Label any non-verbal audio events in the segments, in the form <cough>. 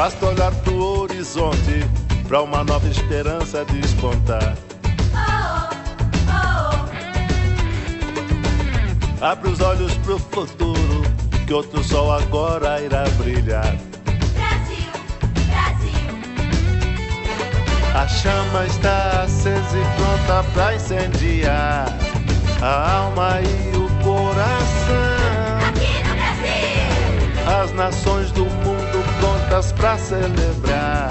Basta olhar pro horizonte para uma nova esperança despontar. Abre os olhos pro futuro, que outro sol agora irá brilhar. Brasil, Brasil, A chama está acesa e pronta pra incendiar a alma e o coração. aqui no Brasil. As nações do mundo prontas pra celebrar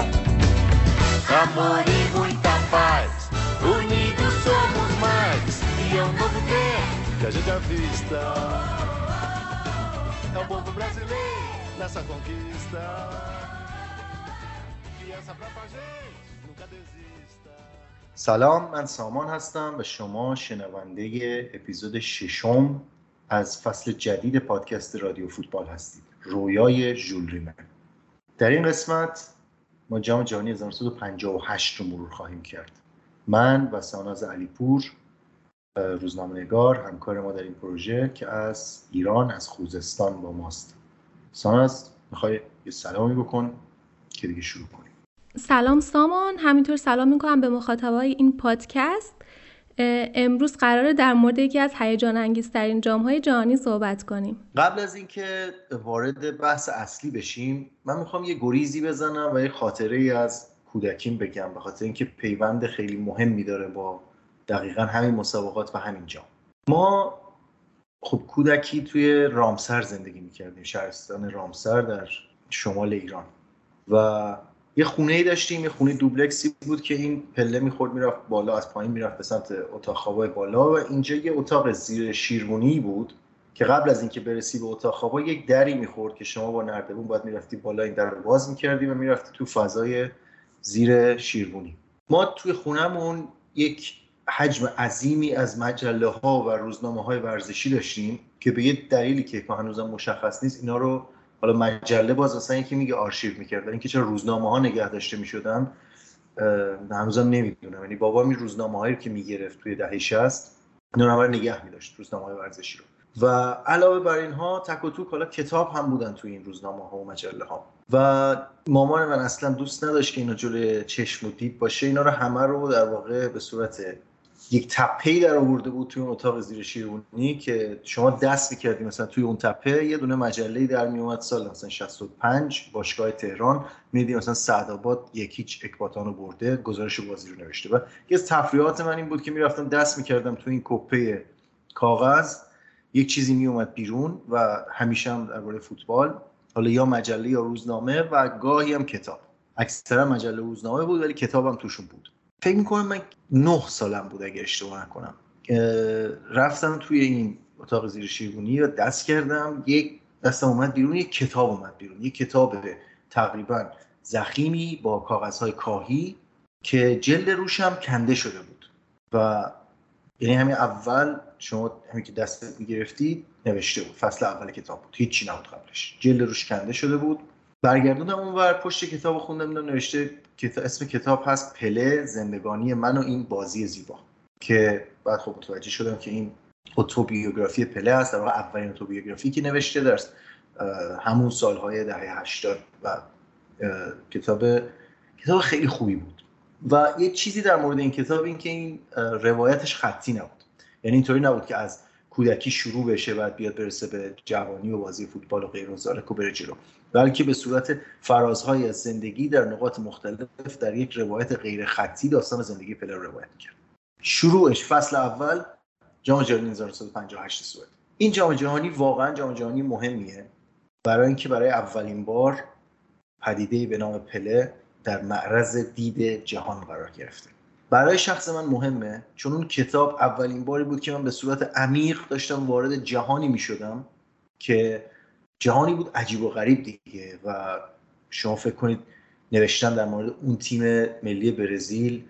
amor e muita paz. Unidos somos mais e é um novo que a gente avista. É o povo brasileiro nessa conquista. E essa pra gente nunca desista. سلام من سامان هستم و شما شنونده اپیزود ششم از فصل جدید پادکست رادیو فوتبال هستید رویای ژول ریمه در این قسمت ما جام جهانی 1958 رو مرور خواهیم کرد. من و ساناز علیپور روزنامه نگار همکار ما در این پروژه که از ایران از خوزستان با ماست. ساناز می‌خوای یه سلامی بکن که دیگه شروع کنیم. سلام سامان همینطور سلام می‌کنم به مخاطبای این پادکست. امروز قراره در مورد یکی از هیجان انگیزترین جامهای جهانی صحبت کنیم. قبل از اینکه وارد بحث اصلی بشیم من می‌خوام یه گریزی بزنم و یه خاطره ای از کودکیم بگم به خاطر اینکه پیوند خیلی مهمی داره با دقیقا همین مسابقات و همین جام. ما خب کودکی توی رامسر زندگی می‌کردیم شهرستان رامسر در شمال ایران. و یه خونه ای داشتیم یه خونه دوبلکسی بود که این پله می‌خورد می‌رفت بالا از پایین می‌رفت به سمت اتاق خوابای بالا و اینجا یه اتاق زیر شیرمونی بود که قبل از اینکه برسی به اتاق خوابا یک دری می‌خورد که شما با نردبون باید می‌رفتی بالا این در رو باز می‌کردی و می‌رفتی تو فضای زیر شیرمونی ما توی خونهمون یک حجم عظیمی از مجله ها و روزنامه های ورزشی داشتیم که به یه دلیلی که هنوزم مشخص نیست اینا رو حالا مجله باز مثلا یکی میگه آرشیو می‌کرد اینکه چرا روزنامه ها نگه داشته می‌شدن هنوزم نمی‌دونم. یعنی بابا می روزنامه هایی که می‌گرفت توی دهه 60 اینا نگه میداشت روزنامه های ورزشی رو. و علاوه بر اینها تک و توک حالا کتاب هم بودن توی این روزنامه ها و مجله ها و مامان من اصلا دوست نداشت که اینا جلوی چشم و دید باشه اینا رو همه رو در واقع به صورت یک تپه‌ای در آورده بود توی اون اتاق زیر شیرونی که شما دست می‌کردی مثلا توی اون تپه یه دونه مجله در میومد سال مثلا 65 باشگاه تهران میدی مثلا سعدآباد یک هیچ اکباتان رو برده گزارش بازی رو نوشته. و یکی از تفریحات من این بود که می‌رفتم دست می‌کردم توی این کپه کاغذ یک چیزی میومد بیرون و همیشه هم درباره فوتبال حالا یا مجله یا روزنامه و گاهی هم کتاب. اکثرا مجله روزنامه بود ولی کتابم توشون بود. فکر می‌کنم من نه سالم بود اگه اشتباه نکنم. رفتم توی این اتاق زیر شیرونی و دست کردم یک دستم اومد بیرون یک کتاب اومد بیرون. یک کتاب تقریبا زخیمی با کاغذهای کاهی که جلد روش هم کنده شده بود. و یعنی همین اول شما همین که دستت می‌گرفتی نوشته بود. فصل اول کتاب بود. هیچی نبود قبلش. جلد روش کنده شده بود. برگردوندم اون ور پشت کتاب خوندم نوشته اسم کتاب هست پله زندگانی من و این بازی زیبا. که بعد خب متوجه شدم که این اتوبیوگرافی پله هست در واقع اولین اتوبیوگرافی که نوشته در همون سالهای دهه 80 و کتاب کتاب خیلی خوبی بود. و یه چیزی در مورد این کتاب این که این روایتش خطی نبود. یعنی اینطوری نبود که از کودکی شروع بشه بعد بیاد برسه به جوانی و بازی فوتبال و غیر و بره جلو. بلکه به صورت فرازهای از زندگی در نقاط مختلف در یک روایت غیر خطی داستان زندگی پله رو روایت کرد شروعش فصل اول جام جهانی 1958 سوئد. این جام جهانی واقعا جام جهانی مهمیه. برای اینکه برای اولین بار پدیده به نام پله در معرض دید جهان قرار گرفته. برای شخص من مهمه. چون اون کتاب اولین باری بود که من به صورت عمیق داشتم وارد جهانی می شدم که جهانی بود عجیب و غریب دیگه و شما فکر کنید نوشتن در مورد اون تیم ملی برزیل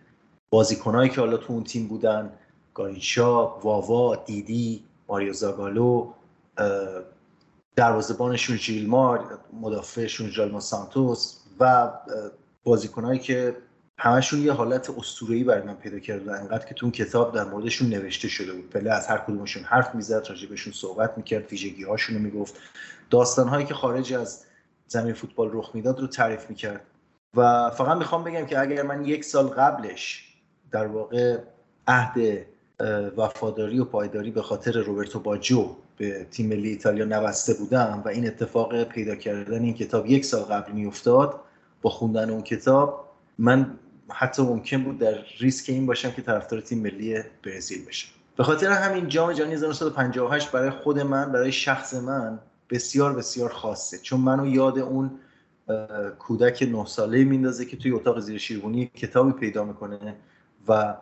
بازیکنهایی که حالا تو اون تیم بودن گارینشا، واوا، دیدی، ماریو زاگالو دروازه‌بانشون ژیلمار، مدافعشون جالما سانتوس و بازیکنهایی که همشون یه حالت اسطوره‌ای برای من پیدا کردن انقدر که تو اون کتاب در موردشون نوشته شده بود. پله از هر کدومشون حرف می‌زد راجبشون صحبت می‌کرد ویژگی هاشون رو می‌گفت. داستان هایی که خارج از زمین فوتبال رخ می‌داد رو تعریف می‌کرد. و فقط می‌خوام بگم که اگر من یک سال قبلش در واقع عهد وفاداری و پایداری به خاطر روبرتو باجو به تیم ملی ایتالیا نبسته بودم و این اتفاق پیدا کردن این کتاب یک سال قبل میافتاد با خوندن اون کتاب من حتی ممکن بود در ریسک این باشم که طرفدار تیم ملی برزیل بشم به خاطر همین جام جهانی 1958 برای خود من برای شخص من بسیار بسیار خاصه. چون منو یاد اون کودک نه ساله میندازه که توی اتاق زیر شیربونی کتابی پیدا می‌کنه و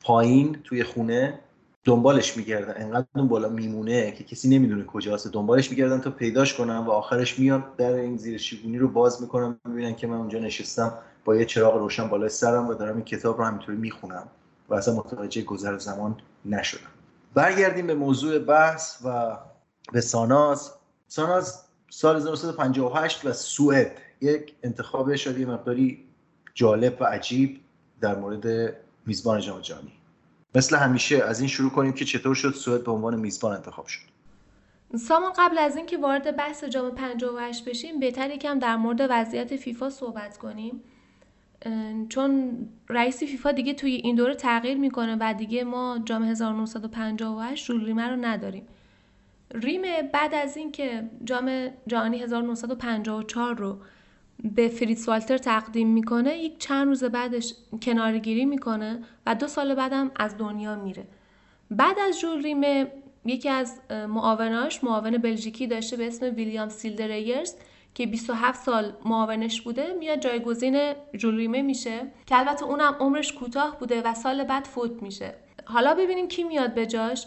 پایین توی خونه دنبالش میگردن انقدر اون بالا میمونه که کسی نمی‌دونه کجاست. دنبالش میگردن تا پیداش کنم و آخرش میاد در این زیر شیربونی رو باز می‌کنم می‌بینن که من اونجا نشستم. با یه چراغ روشن بالای سرم و دارم این کتاب رو همینطوری می‌خونم و اصلا متوجه گذر زمان نشدم. برگردیم به موضوع بحث و به ساناز. ساناز سال 1958 و سوئد یک انتخاب شد یه مقداری جالب و عجیب در مورد میزبان جام جهانی. مثل همیشه از این شروع کنیم که چطور شد سوئد به عنوان میزبان انتخاب شد؟ سامان قبل از اینکه وارد بحث جام 58 بشیم بهتر یکم در مورد وضعیت فیفا صحبت کنیم. چون رئیس فیفا دیگه توی این دوره تغییر می‌کنه و دیگه ما جام 1958 رول ریمه رو نداریم. ریم بعد از اینکه جام جهانی 1954 رو به فریتز والتر تقدیم می‌کنه یک چند روز بعدش کنارگیری می‌کنه و دو سال بعدم از دنیا میره. بعد از جول ریمه یکی از معاوناش معاون بلژیکی داشته به اسم ویلیام سیلدریرز که 27 سال معاونش بوده میاد جایگزین جول میشه که البته اونم عمرش کوتاه بوده و سال بعد فوت میشه. حالا ببینیم کی میاد به جاش.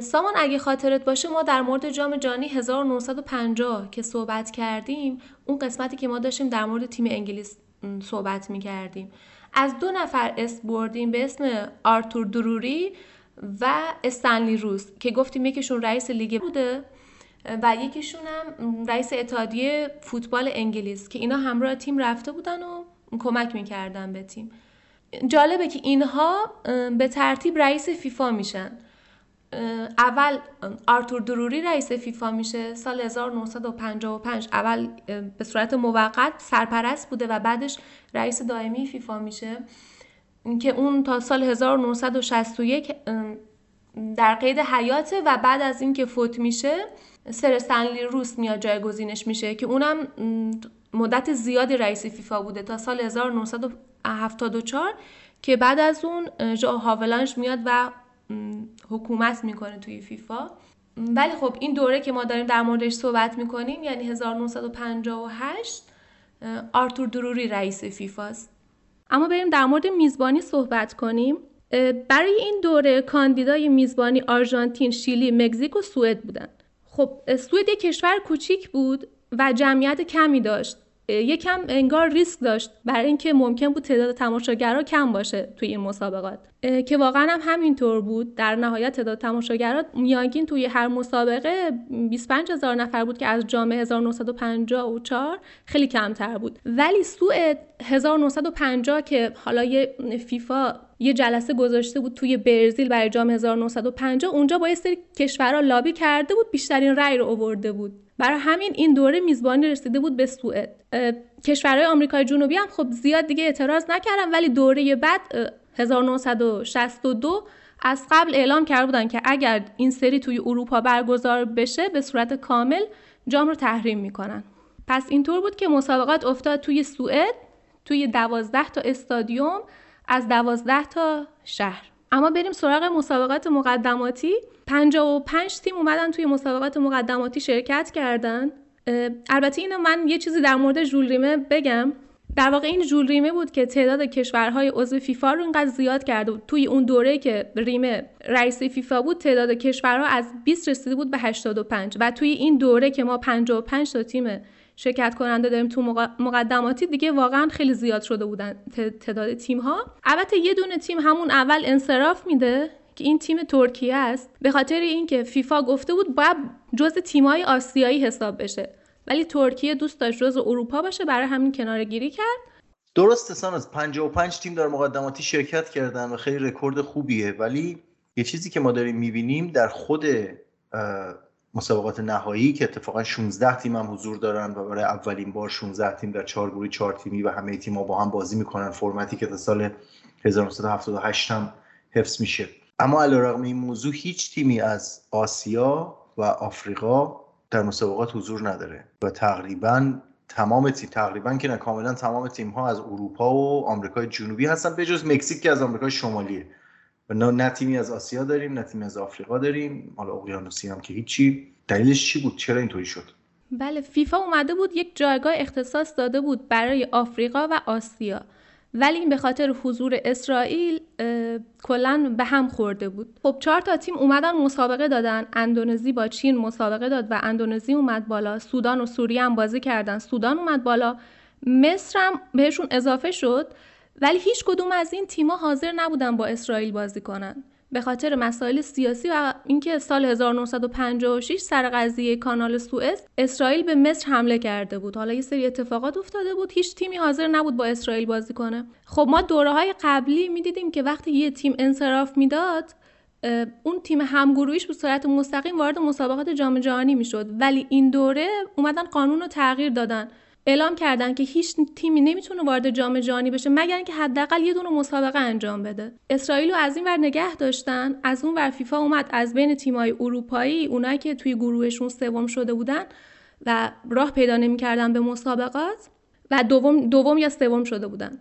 سامان اگه خاطرت باشه ما در مورد جام جهانی 1950 که صحبت کردیم اون قسمتی که ما داشتیم در مورد تیم انگلیس صحبت می کردیم از دو نفر اسم بردیم به اسم آرتور دروری و استنلی روس که گفتیم یکیشون رئیس لیگ بوده. و یکیشون هم رئیس اتحادیه فوتبال انگلیس که اینا همراه تیم رفته بودن و کمک می‌کردن به تیم. جالبه که اینها به ترتیب رئیس فیفا میشن. اول آرتور دروری رئیس فیفا میشه سال 1955 اول به صورت موقت سرپرست بوده و بعدش رئیس دائمی فیفا میشه. که اون تا سال 1961 در قید حیاته و بعد از اینکه فوت میشه سر استنلی روس میاد جایگزینش میشه که اونم مدت زیادی رئیس فیفا بوده تا سال 1974 که بعد از اون ژا هاولانش میاد و حکومت می‌کنه توی فیفا. ولی خب این دوره که ما داریم در موردش صحبت می‌کنیم یعنی 1958 آرتور دروری رئیس فیفاست. اما بریم در مورد میزبانی صحبت کنیم. برای این دوره کاندیدای میزبانی آرژانتین، شیلی، مکزیک و سوئد بودن. خب سوئد یک کشور کوچیک بود و جمعیت کمی داشت. یکم انگار ریسک داشت برای اینکه ممکن بود تعداد تماشاگرها کم باشه توی این مسابقات. که واقعا هم همینطور بود. در نهایت تعداد تماشاگرها میانگین توی هر مسابقه 25 هزار نفر بود که از جام 1954 خیلی کمتر بود. ولی سوئد 1950 که حالا یه فیفا یه جلسه گذاشته بود توی برزیل برای جام 1950 اونجا با یه سری کشورها لابی کرده بود بیشترین رأی رو آورده بود. برای همین این دوره میزبانی رسیده بود به سوئد. کشورهای آمریکای جنوبی هم خب زیاد دیگه اعتراض نکردن ولی دوره بعد 1962 از قبل اعلام کرده بودن که اگر این سری توی اروپا برگزار بشه به صورت کامل جام رو تحریم می‌کنن. پس اینطور بود که مسابقات افتاد توی سوئد توی دوازده تا استادیوم. از دوازده تا شهر. اما بریم سراغ مسابقات مقدماتی. 55 تیم اومدن توی مسابقات مقدماتی شرکت کردن. البته اینو من یه چیزی در مورد ژول بگم. در واقع این ژول بود که تعداد کشورهای عضو فیفا رو اینقدر زیاد کرده بود توی اون دوره که ریمه رئیس فیفا بود تعداد کشورها از 20 رسیده بود به 85 و توی این دوره که ما 55 تا تیم شرکت کننده داریم تو مقدماتی دیگه واقعا خیلی زیاد شده بودن تعداد تیم ها البته یه دونه تیم همون اول انصراف میده که این تیم ترکیه است. به خاطر اینکه فیفا گفته بود باید جز تیمای آسیایی حساب بشه. ولی ترکیه دوست داشت جز اروپا باشه برای همین کناره گیری کرد. درسته سان از 55 تیم در مقدماتی شرکت کردن و خیلی رکورد خوبیه. ولی یه چیزی که ما داریم می‌بینیم در خود مسابقات نهایی که اتفاقا 16 تیم هم حضور دارن و برای اولین بار 16 تیم در چهار گروه چهار تیمی و همه تیم‌ها با هم بازی می‌کنن. فرمتی که تا سال 1978 هم حفظ میشه. اما علیرغم این موضوع هیچ تیمی از آسیا و آفریقا در مسابقات حضور نداره و تقریبا تمام تیم تقریبا که نه کاملا تمام تیم ها از اروپا و آمریکای جنوبی هستن به جز مکزیک که از آمریکای شمالیه. و نه, تیمی از آسیا داریم نه تیمی از آفریقا داریم. حالا اقیانوسی هم که هیچی. دلیلش چی بود؟ چرا اینطوری شد؟ بله فیفا اومده بود یک جایگاه اختصاص داده بود برای آفریقا و آسیا. ولی این به خاطر حضور اسرائیل کلا به هم خورده بود. خب چهار تا تیم اومدن مسابقه دادن. اندونزی با چین مسابقه داد و اندونزی اومد بالا. سودان و سوریه هم بازی کردن. سودان اومد بالا. مصر هم بهشون اضافه شد. ولی هیچ کدوم از این تیم‌ها حاضر نبودن با اسرائیل بازی کنن. به خاطر مسائل سیاسی و اینکه سال 1956 سر قضیه کانال سوئز اسرائیل به مصر حمله کرده بود. حالا یه سری اتفاقات افتاده بود. هیچ تیمی حاضر نبود با اسرائیل بازی کنه. خب ما دوره های قبلی می‌دیدیم که وقتی یه تیم انصراف می‌داد اون تیم همگروهیش به صورت مستقیم وارد مسابقات جام جهانی می‌شد. ولی این دوره اومدن قانون رو تغییر دادن. اعلام کردن که هیچ تیمی نمی‌تونه وارد جام جهانی بشه مگر اینکه حداقل یه دونه مسابقه انجام بده. اسرائیل رو از این ور نگه داشتن از اون ور فیفا اومد از بین تیمای اروپایی اونایی که توی گروهشون سوم شده بودن و راه پیدا نمی‌کردن به مسابقات و دوم دوم یا سوم شده بودن.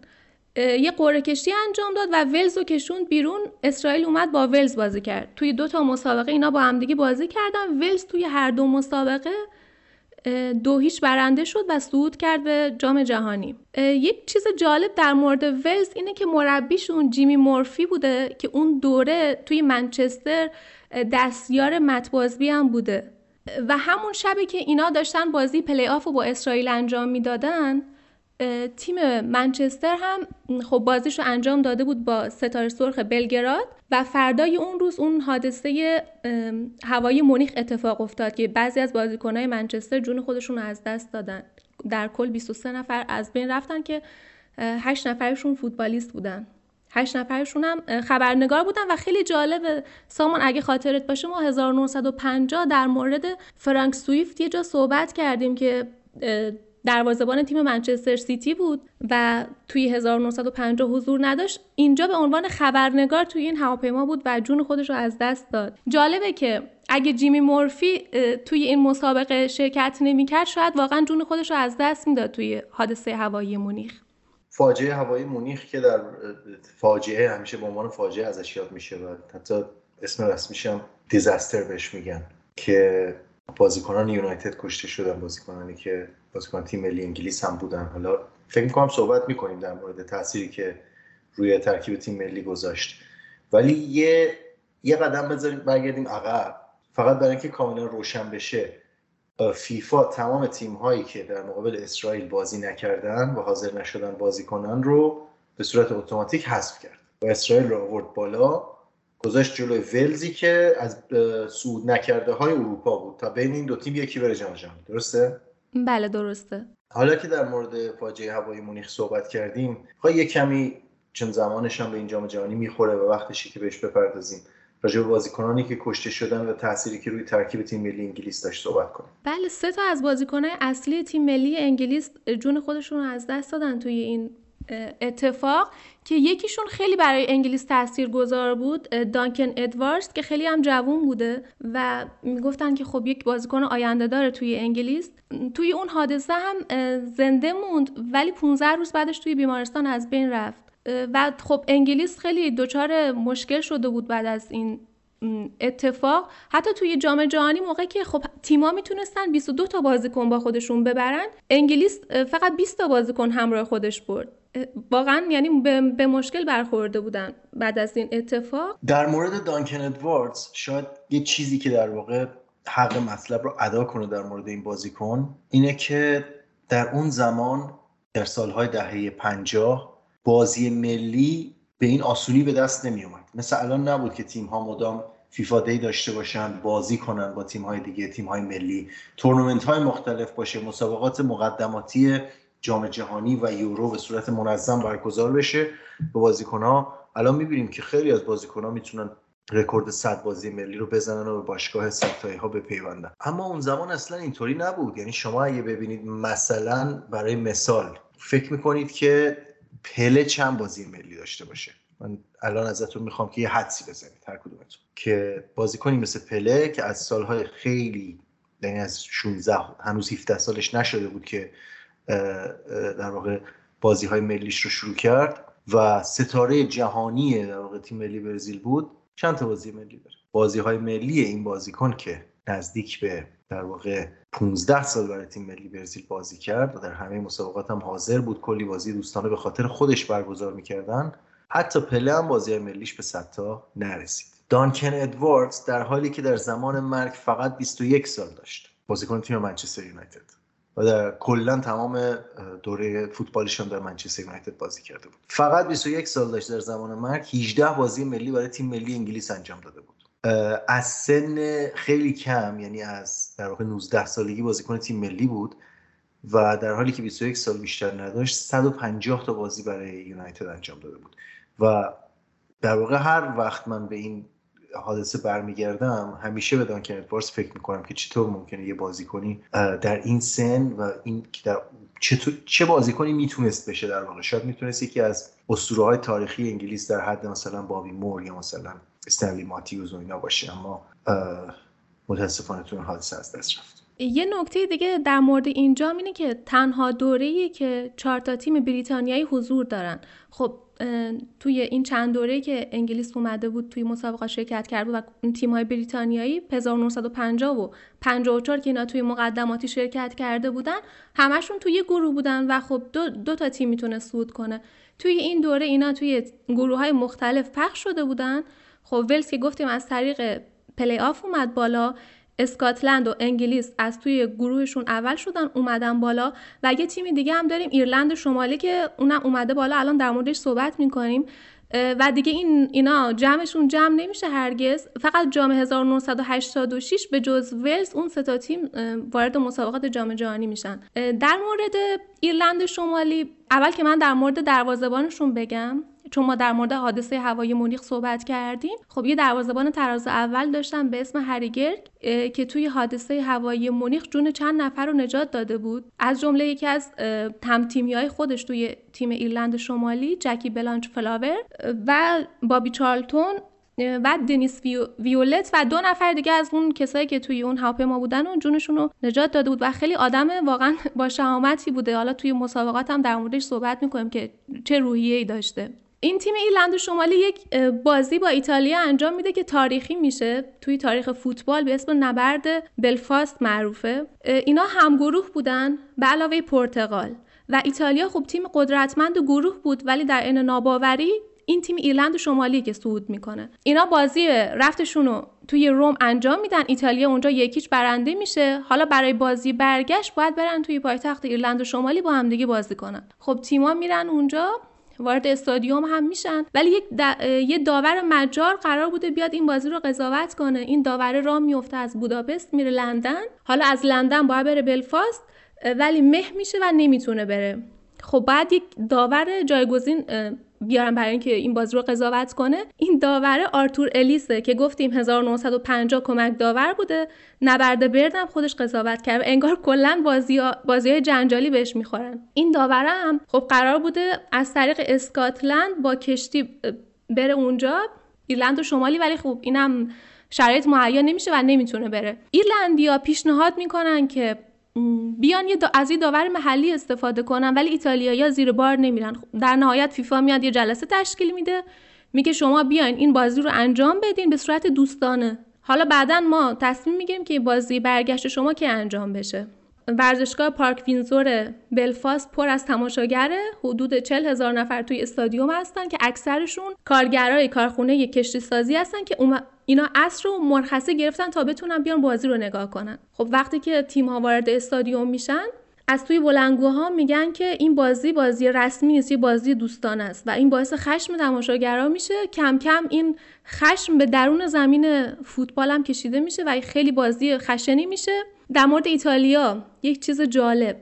یه قرعه کشی انجام داد و ولز رو کشون بیرون. اسرائیل اومد با ولز بازی کرد. توی دو تا مسابقه اینا با همدیگه بازی کردن. ولز توی هر دو مسابقه دو هیچ برنده شد و صعود کرد به جام جهانی. یک چیز جالب در مورد ولز اینه که مربیشون جیمی مورفی بوده که اون دوره توی منچستر دستیار مت بازبی هم بوده. و همون شبی که اینا داشتن بازی play-off رو با اسرائیل انجام می‌دادن تیم منچستر هم خب بازیش رو انجام داده بود با ستاره سرخ بلگراد و فردای اون روز اون حادثه هوایی مونیخ اتفاق افتاد که بعضی از بازیکنهای منچستر جون خودشون رو از دست دادن. در کل 23 نفر از بین رفتن که 8 نفرشون فوتبالیست بودن. 8 نفرشون هم خبرنگار بودن و خیلی جالب سامان اگه خاطرت باشه ما 1950 در مورد فرانک سویفت یه جا صحبت کردیم که دروازه‌بان تیم منچستر سیتی بود و توی 1950 حضور نداشت. اینجا به عنوان خبرنگار توی این هواپیما بود و جون خودش رو از دست داد. جالبه که اگه جیمی مورفی توی این مسابقه شرکت نمی‌کرد شاید واقعا جون خودش رو از دست می‌داد توی حادثه هوایی مونیخ. فاجعه هوایی مونیخ که در فاجعه همیشه به عنوان فاجعه ازش یاد میشه و حتی اسم رسمیش هم دیزاستر بهش میگن که بازیکنان یونایتد کشته شدن بازیکنانی که بازیکن تیم ملی انگلیس هم بودن. حالا فکر می‌کنم صحبت می‌کنیم در مورد تأثیری که روی ترکیب تیم ملی گذاشت. ولی یه یه قدم بذاریم برگردیم عقب. فقط برای اینکه کاملا روشن بشه فیفا تمام تیم هایی که در مقابل اسرائیل بازی نکردن و حاضر نشدن بازی کنن رو به صورت اتوماتیک حذف کرد. و اسرائیل رو آورد بالا. گذاشت جلوی ولزی که از سود نکرده های اروپا بود. تا بین این دو تیم یکی بره جام جهانی. درسته؟ بله درسته. حالا که در مورد فاجعه هوایی مونیخ صحبت کردیم خواهی یه کمی چون زمانش هم به این جام جهانی می‌خوره و وقتشی که بهش بپردازیم راجع به بازیکنانی که کشته شدن و تأثیری که روی ترکیب تیم ملی انگلیس داشت صحبت کنیم. بله سه تا از بازیکنهای اصلی تیم ملی انگلیس جون خودشون رو از دست دادن توی این اتفاق که یکیشون خیلی برای انگلیس تأثیر گذار بود دانکن ادواردز که خیلی هم جوون بوده و می‌گفتن که خب یک بازیکن آینده داره توی انگلیس. توی اون حادثه هم زنده موند ولی 15 روز بعدش توی بیمارستان از بین رفت. و خب انگلیس خیلی دچار مشکل شده بود بعد از این اتفاق. حتی توی جام جهانی موقعی که خب تیما می‌تونستن 22 تا بازیکن با خودشون ببرن انگلیس فقط 20 تا بازیکن همراه خودش برد. واقعا یعنی به, مشکل برخورده بودن بعد از این اتفاق. در مورد دانکن ادواردز شاید یه چیزی که در واقع حق مطلب رو ادا کنه در مورد این بازیکن اینه که در اون زمان در سالهای دهه پنجاه بازی ملی به این آسونی به دست نمی اومد مثل الان نبود که تیم ها مدام فیفا دی داشته باشن بازی کنن با تیم های دیگه تیم های ملی. تورنمنت های مختلف باشه مسابقات مقدماتی جام جهانی و یورو به صورت منظم برگزار بشه به بازیکن ها الان می‌بینیم که خیلی از بازیکن ها می‌تونن رکورد صد بازی ملی رو بزنن و به باشگاه ستایی ها بپیوندن. اما اون زمان اصلا اینطوری نبود. یعنی شما اگه ببینید مثلا برای مثال فکر می‌کنید که پله چند بازی ملی داشته باشه. من الان ازتون می‌خوام که یه حدسی بزنید هر کدومتون. که بازیکنی مثل پله که از سالهای خیلی یعنی از 16 هنوز 17 سالش نشده بود که در واقع بازی های ملیش رو شروع کرد و ستاره جهانی در واقع تیم ملی برزیل بود. چند تا بازی ملی داره؟ بازی های ملی این بازیکن که نزدیک به در واقع 15 سال برای تیم ملی برزیل بازی کرد و در همه مسابقات هم حاضر بود. کلی بازی دوستانه به خاطر خودش برگزار می‌کردن. حتی پله هم بازی ملیش به 100 تا نرسید. دانکن ادواردز در حالی که در زمان مرگ فقط 21 سال داشت بازیکن تیم منچستر یونایتد و در کلا تمام دوره فوتبالشون در منچستر یونایتد بازی کرده بود. فقط 21 سال داشت در زمان مرگ. 18 بازی ملی برای تیم ملی انگلیس انجام داده بود. از سن خیلی کم یعنی از در واقع 19 سالگی بازیکن تیم ملی بود و در حالی که 21 سال بیشتر نداشت 150 تا بازی برای یونایتد انجام داده بود. و در واقع هر وقت من به این حادثه برمیگردم همیشه به دانکن ادواردز فکر می‌کنم که چطور ممکنه یه بازیکنی در این سن و این در چطور چه بازیکنی می‌تونست بشه در واقع. شاید می‌تونست یکی از اسطوره های تاریخی انگلیس در حد مثلا بابی مور یا مثلا استنلی ماتیوز و اینا باشه اما متاسفانه تو این حادثه از دست رفت. یه نکته دیگه در مورد اینجا اینه که تنها دوره‌ای که چهار تا تیم بریتانیایی حضور دارن. خب توی این چند دوره که انگلیس اومده بود توی مسابقه شرکت کرده و این تیم های بریتانیایی 1950 و 54 که اینا توی مقدماتی شرکت کرده بودن همشون توی یه گروه بودن و خب دو, دو تا تیم می‌تونه صعود کنه. توی این دوره اینا توی گروه های مختلف پخش شده بودن خب ولز که گفتیم از طریق play-off اومد بالا اسکاتلند و انگلیس از توی گروهشون اول شدن اومدن بالا و یه تیم دیگه هم داریم ایرلند شمالی که اونم اومده بالا الان در موردش صحبت می‌کنیم. و دیگه این اینا جمعشون جمع نمیشه هرگز. فقط جام 1986 به جز ولز اون سه تیم وارد مسابقات جام جهانی میشن. در مورد ایرلند شمالی اول که من در مورد دروازه‌بانشون بگم. چون ما در مورد حادثه هوایی مونیخ صحبت کردیم خب یه دروازه‌بان تراز اول داشتم به اسم هری گرگ که توی حادثه هوایی مونیخ جون چند نفر رو نجات داده بود. از جمله یکی از های خودش توی تیم ایرلند شمالی جکی بلانچفلاور و بابی چارلتون و دنیس ویولت و دو نفر دیگه از اون کسایی که توی اون هواپیما بودن و جونشون رو نجات داده بود. و خیلی آدم واقعا با شهامتی بوده. حالا توی مسابقات هم در موردش صحبت می‌کنیم که چه روحیه‌ای داشته. این تیم ایرلند شمالی یک بازی با ایتالیا انجام میده که تاریخی میشه. توی تاریخ فوتبال به اسم نبرد بلفاست معروفه. اینا همگروه بودن به علاوه پرتغال. و ایتالیا خب تیم قدرتمند گروه بود ولی در این ناباوری این تیم ایرلند شمالی که صعود می‌کنه. اینا بازی رفتشون رو توی روم انجام میدن. ایتالیا اونجا یکیچ برنده میشه. حالا برای بازی برگشت باید برن توی پایتخت ایرلند شمالی با همدیگه بازی کنن. خب تیما میرن اونجا. وارد استادیوم هم میشن. ولی یک یه داور مجار قرار بوده بیاد این بازی رو قضاوت کنه. این داور راه میفته از بوداپست میره لندن. حالا از لندن باید بره بلفاست ولی مه میشه و نمی‌تونه بره. خب بعد یک داور جایگزین بیارم برای اینکه این بازی رو قضاوت کنه. این داور آرتور الیسه که گفتیم 1950 کمک داور بوده. نبرد بردم خودش قضاوت کرد. انگار کلا بازی بازی جنجالی بهش می‌خورن. این داور هم خب قرار بوده از طریق اسکاتلند با کشتی بره اونجا. ایرلند و شمالی ولی خب اینم شرایط مهیا نمیشه و نمی‌تونه بره. ایرلندیا پیشنهاد می‌کنن که بیان یه از این داور محلی استفاده کنن ولی ایتالیایی زیر بار نمیرن. در نهایت فیفا میاد یه جلسه تشکیل میده میگه شما بیاین این بازی رو انجام بدین به صورت دوستانه. حالا بعدا ما تصمیم می‌گیریم که بازی برگشت شما که انجام بشه. ورزشگاه پارک وینزور بلفاست پر از تماشاگره حدود 40 هزار نفر توی استادیوم هستن که اکثرشون کارگرای کارخونه کشتی سازی هستن که اینا عصر رو مرخصه گرفتن تا بتونن بیان بازی رو نگاه کنن. خب وقتی که تیم ها وارد استادیوم میشن از توی بلنگوها میگن که این بازی بازی رسمی نیست یه بازی دوستان است و این باعث خشم تماشاگرها میشه. کم کم این خشم به درون زمین فوتبال هم کشیده میشه و خیلی بازی خشنی میشه. در مورد ایتالیا یک چیز جالب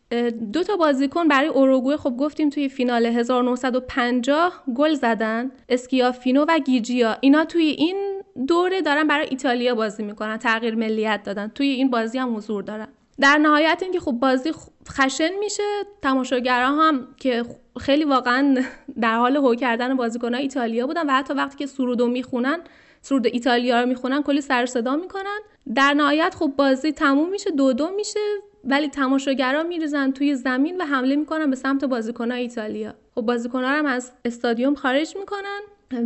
دو تا بازیکن برای اوروگوئه خب گفتیم توی فینال 1950 گل زدن اسکیافینو و گیجیا. اینا توی این دوره دارن برای ایتالیا بازی می‌کنن تغییر ملیت دادن. توی این بازی هم حضور دارن. در نهایت اینکه خب بازی خشن میشه تماشاگرها هم که خیلی واقعا در حال هو کردن بازیکنان ایتالیا بودن و حتی وقتی که سرودو می‌خونن سرود ایتالیا رو می‌خونن کلی سر صدا می‌کنن. در نهایت خب بازی تموم میشه دو دو میشه ولی تماشاگرها میریزن توی زمین و حمله می‌کنن به سمت بازیکنان ایتالیا. خب بازیکنان هم از استادیوم خارج می‌کنن.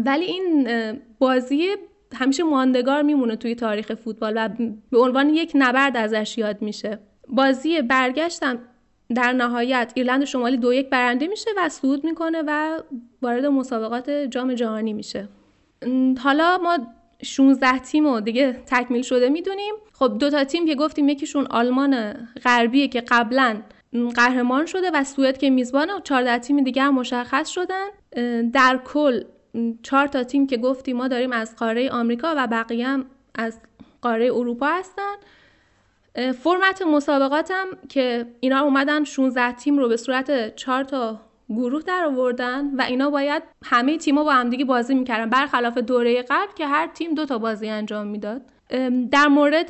ولی این بازی همیشه ماندگار میمونه توی تاریخ فوتبال و به عنوان یک نبرد ازش یاد میشه. بازی برگشتم در نهایت ایرلند شمالی دو یک برنده میشه و صعود می‌کنه و وارد مسابقات جام جهانی میشه. حالا ما 16 تیم رو دیگه تکمیل شده می‌دونیم. خب دو تا تیم که گفتیم یکیشون آلمان غربیه که قبلا قهرمان شده و سوئد که میزبانه و 14 تیم دیگه هم مشخص شدن. در کل چهار تا تیم که گفتیم ما داریم از قاره آمریکا و بقیه هم از قاره اروپا هستن. فرمت مسابقات هم که اینا اومدن 16 تیم رو به صورت 4 تا گروه در آوردن و اینا باید همه تیما با همدیگه بازی می‌کردن. برخلاف دوره قبل که هر تیم دو تا بازی انجام می‌داد. در مورد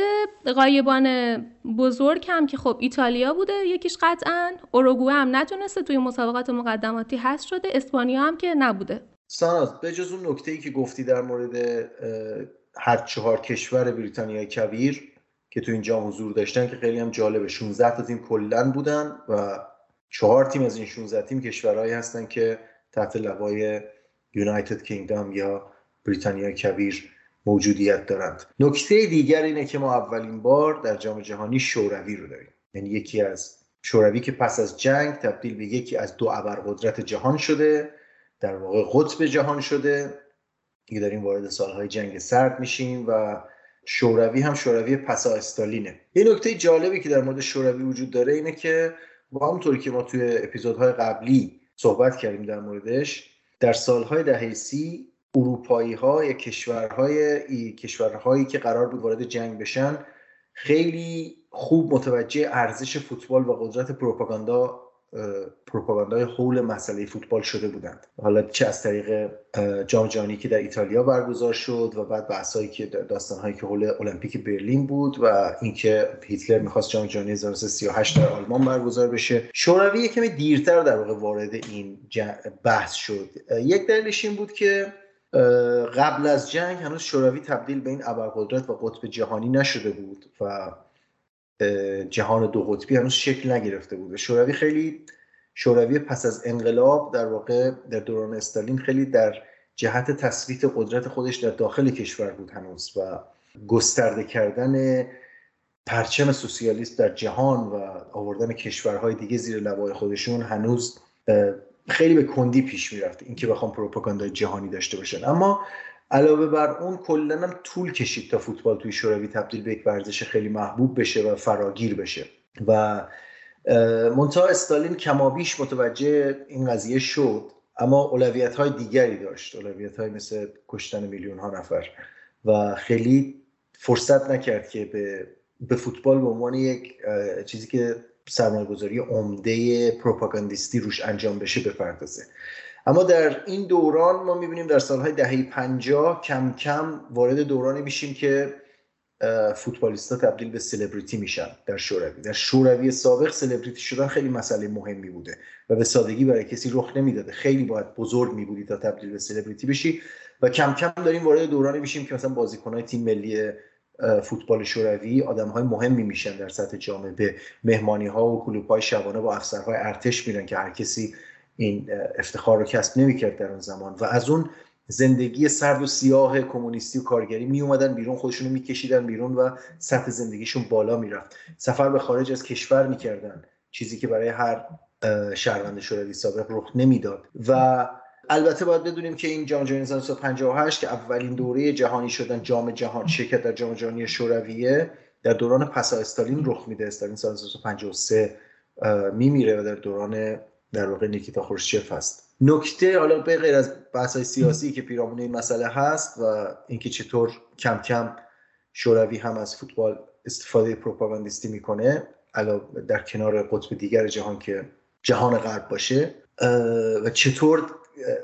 قایبان بزرگ هم که خب ایتالیا بوده یکیش قطعا. اوروگوئه هم نتونسته توی مسابقات مقدماتی هست شده. اسپانیا هم که نبوده. ساناز به جز اون نکته ای که گفتی در مورد هر چهار کشور بریتانیای کبیر که تو اینجا حضور داشتن که خیلی هم جالبه 16 تا تیم کلا بودن و چهار تیم از این 16 تیم کشورهایی هستن که تحت لوای یونایتد کینگدام یا بریتانیا کبیر موجودیت دارند. نکته دیگر اینه که ما اولین بار در جام جهانی شوروی رو داریم. یعنی یکی از شوروی که پس از جنگ تبدیل به یکی از دو ابرقدرت جهان شده در واقع قطب جهان شده دیگه داریم وارد سالهای جنگ سرد میشیم و شوروی هم شوروی پسا استالینه. یه نکته جالبی که در مورد شوروی وجود داره اینه که با همونطوری که ما توی اپیزودهای قبلی صحبت کردیم در موردش در سالهای دهه سی اروپایی ها یا کشورهای کشورهایی که قرار بود وارد جنگ بشن خیلی خوب متوجه ارزش فوتبال و قدرت پروپاگاندا پروپاگاندای حول مسئله فوتبال شده بودند. حالا چه از طریق جام جهانی که در ایتالیا برگزار شد و بعد بحثایی که داستانهایی که حول المپیک برلین بود و اینکه هیتلر می‌خواست جام جهانی 1938 در آلمان برگزار بشه. شوروی یک کمی دیرتر در واقع وارد این بحث شد. یک دلیلش این بود که قبل از جنگ هنوز شوروی تبدیل به این ابرقدرت و قطب جهانی نشده بود و جهان دو قطبی هنوز شکل نگرفته بود شوروی خیلی شوروی پس از انقلاب در واقع در دوران استالین خیلی در جهت تثبیت قدرت خودش در داخل کشور بود هنوز و گسترده کردن پرچم سوسیالیست در جهان و آوردن کشورهای دیگه زیر لوای خودشون هنوز خیلی به کندی پیش می‌رفت اینکه بخوام پروپاگاندای جهانی داشته باشن. اما علاوه بر اون کلا هم طول کشید تا فوتبال توی شوروی تبدیل به یک ورزش خیلی محبوب بشه و فراگیر بشه. و منتها استالین کمابیش متوجه این قضیه شد اما اولویت های دیگری داشت. اولویت های مثل کشتن میلیون ها نفر. و خیلی فرصت نکرد که به, به فوتبال به عنوان یک چیزی که سرمایه گذاری عمده پروپاگاندیستی روش انجام بشه بپردازه. اما در این دوران ما می‌بینیم در سالهای دهه پنجاه کم کم وارد دورانی میشیم که فوتبالیستا تبدیل به سلبریتی میشن در شوروی. در شوروی سابق سلبریتی شدن خیلی مسئله مهمی بوده و به سادگی برای کسی رخ نمی‌داده. خیلی باید بزرگ میبودی تا تبدیل به سلبریتی بشی و کم کم داریم وارد دورانی میشیم که مثلا بازیکنهای تیم ملی فوتبال شوروی آدم های مهمی میشن در سطح جامعه. به مهمانی ها و کلوب های شبانه با افسرهای ارتش میرن که هر کسی این افتخار رو کسب نمی‌کرد در اون زمان و از اون زندگی سرد و سیاه کمونیستی و کارگری می اومدن بیرون خودشون رو میکشیدن بیرون و سطح زندگیشون بالا می‌رفت. سفر به خارج از کشور می‌کردن چیزی که برای هر شهروند شوروی سابق رخ نمی‌داد. و البته باید بدونیم که این جام جهانی 1958 که اولین دوره جهانی شدن جام جهان شرکت در جام جهانی شورویه در دوران پسا استالین رخ میده. استالین سال 1953 میمیره و در دوران در واقع نیکیتا خروشچف هست. نکته حالا به غیر از بحث های سیاسی که پیرامون این مسئله هست و اینکه چطور کم کم شوروی هم از فوتبال استفاده پروپاگاندیستی می‌کنه علاوه در کنار قطب دیگر جهان که جهان غرب باشه و چطور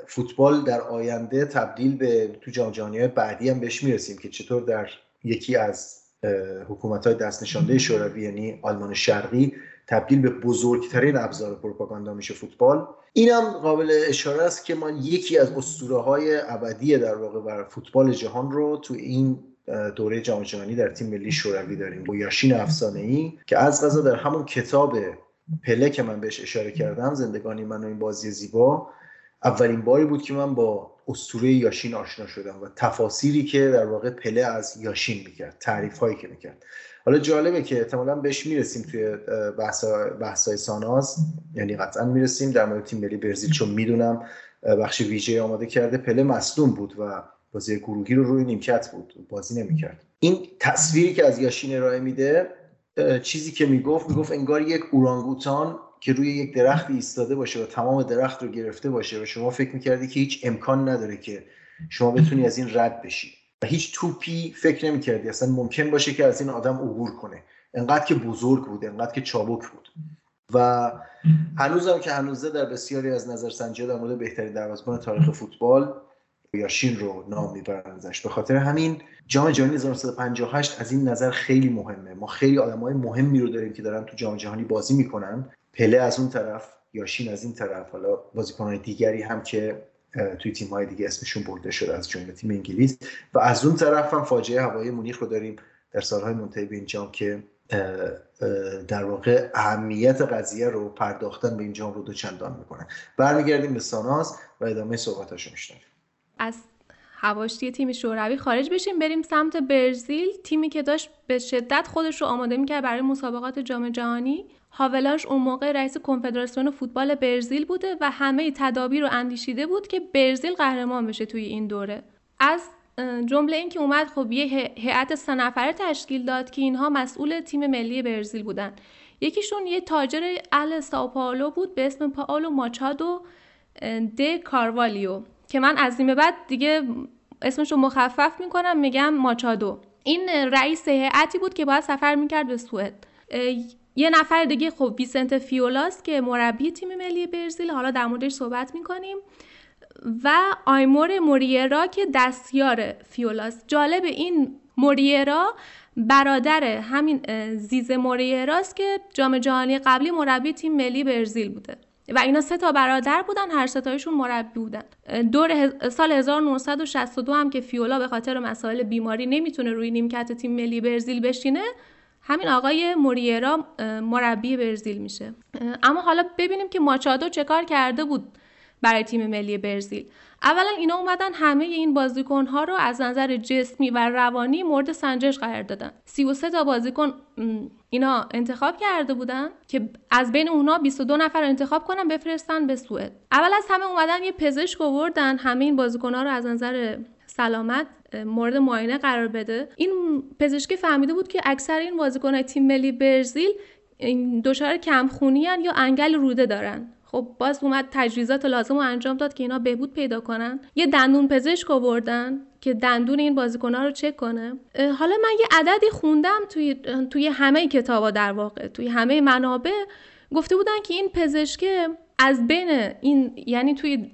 فوتبال در آینده تبدیل به تو جام جهانی بعدی هم بهش می‌رسیم که چطور در یکی از حکومت های دست نشانده شوروی یعنی آلمان شرقی تبدیل به بزرگترین ابزار پروپاگاندا میشه فوتبال. اینم قابل اشاره است که ما یکی از اسطوره های ابدی در واقع بر فوتبال جهان رو تو این دوره جام جهانی در تیم ملی شوروی داریم. با یاشین افسانه ای که از غذا در همون کتاب پله که من بهش اشاره کردم زندگانی من و این بازی زیبا اولین باری بود که من با اسطوره یاشین آشنا شدم و تفاسیری که در واقع پله از یاشین می‌کرد تعریف هایی که می‌کرد. حالا جالبه که احتمالا بهش می‌رسیم توی بحث های ساناز یعنی قطعا می‌رسیم. در مورد تیم ملی برزیل چون می‌دونم بخش ویژه آماده کرده. پله مصدوم بود و بازی گروهی رو روی نیمکت بود. بازی نمی‌کرد. این تصویری که از یاشین ارائه میده چیزی که می‌گفت می‌گفت انگار یک اورانگوتان که روی یک درختی ایستاده باشه و تمام درخت رو گرفته باشه و شما فکر می‌کردی که هیچ امکان نداره که شما بتونی از این رد بشی. و هیچ توپی فکر نمی‌کردی. اصلا ممکن باشه که از این آدم عبور کنه. انقدر که بزرگ بود انقدر که چابک بود. و هنوزم که هنوزه در بسیاری از نظرسنجی در مورد بهترین دروازه‌بان تاریخ فوتبال یاشین رو نام می‌برن ازش. به خاطر همین جام جهانی 1958 از این نظر خیلی مهمه. ما خیلی آدمای مهمی رو داریم که دارن تو جام جهانی بازی می‌کنن. پله از اون طرف یاشین از این طرف حالا بازیکنهای دیگری هم که توی تیم های دیگه اسمشون برده شده از جمله تیم انگلیس. و از اون طرف هم فاجعه هوایی مونیخ رو داریم در سالهای منتهی به این جام که در واقع اهمیت قضیه رو پرداختن به این جام رو دو چندان می‌کنن برمیگردیم به ساناز و ادامه صحبتاشو میشنویم. از هواشی تیم شوروی خارج بشیم بریم سمت برزیل. تیمی که داشت به شدت خودش رو آماده می‌کرد برای مسابقات جام جهانی. هاولاش اون موقع رئیس کنفدراسیون فوتبال برزیل بوده و همه تدابیر رو اندیشیده بود که برزیل قهرمان بشه توی این دوره. از جمله اینکه اومد خب یه هیئت سه نفره تشکیل داد که اینها مسئول تیم ملی برزیل بودن. یکیشون یه تاجر اهل ساو بود به اسم پاولو ماچادو د کاروالیو که من از این بعد دیگه اسمش رو مخفف می‌کنم میگم ماچادو. این رئیس هیئتی بود که باید سفر می‌کرد به سوئد. یه نفر دیگه خب ویسنت فیولاس که مربی تیم ملی برزیل. حالا در موردش صحبت می‌کنیم. و آیمور موریرا که دستیار فیولاس جالب این موریرا برادر همین زیز موریراست که جام جهانی قبلی مربی تیم ملی برزیل بوده. و اینا سه تا برادر بودن هر ستایشون مربی بودن. دور سال 1962 هم که فیولا به خاطر مسائل بیماری نمی‌تونه روی نیمکت تیم ملی برزیل بشینه همین آقای موریرا مربی برزیل میشه. اما حالا ببینیم که ماچادو چه کار کرده بود برای تیم ملی برزیل. اولا اینا اومدن همه این بازیکن ها رو از نظر جسمی و روانی مورد سنجش قرار دادن. 33 تا بازیکن اینا انتخاب کرده بودن که از بین اونها 22 نفر انتخاب کنن بفرستن به سوئد. اول از همه اومدن یه پزشک آوردن همه این بازیکن ها رو از نظر سلامت مورد معاینه قرار بده. این پزشکی فهمیده بود که اکثر این بازیکنهای تیم ملی برزیل دچار کمخونی یا انگل روده دارن. خب باز اومد تجهیزات لازم رو انجام داد که اینا بهبود پیدا کنن. یه دندون پزشک آوردن که دندون این ها رو چک کنه. حالا من یه عددی خوندم توی توی همه کتابا در واقع توی همه منابع. گفته بودن که این پزشک از بین این یعنی توی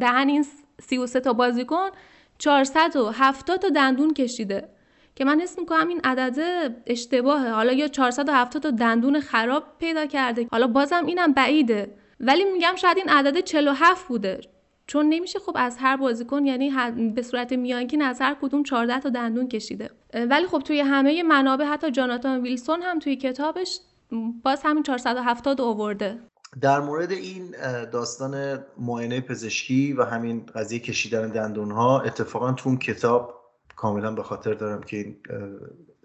دهن این 33 تا بازیکن 470 تا دندون کشیده. که من حس می‌کنم این عدد اشتباهه. حالا یا 470 تا دندون خراب پیدا کرده. حالا بازم اینم بعیده. ولی میگم شاید این عدد 47 بوده. چون نمیشه خب از هر بازیکن یعنی به صورت میانگین از هر کدوم 14 تا دندون کشیده. ولی خب توی همه منابع حتی جاناتان ویلسون هم توی کتابش باز همین 470 آورده. در مورد این داستان معاینه پزشکی و همین قضیه کشیدن دندون ها اتفاقا تو اون کتاب کاملا به خاطر دارم که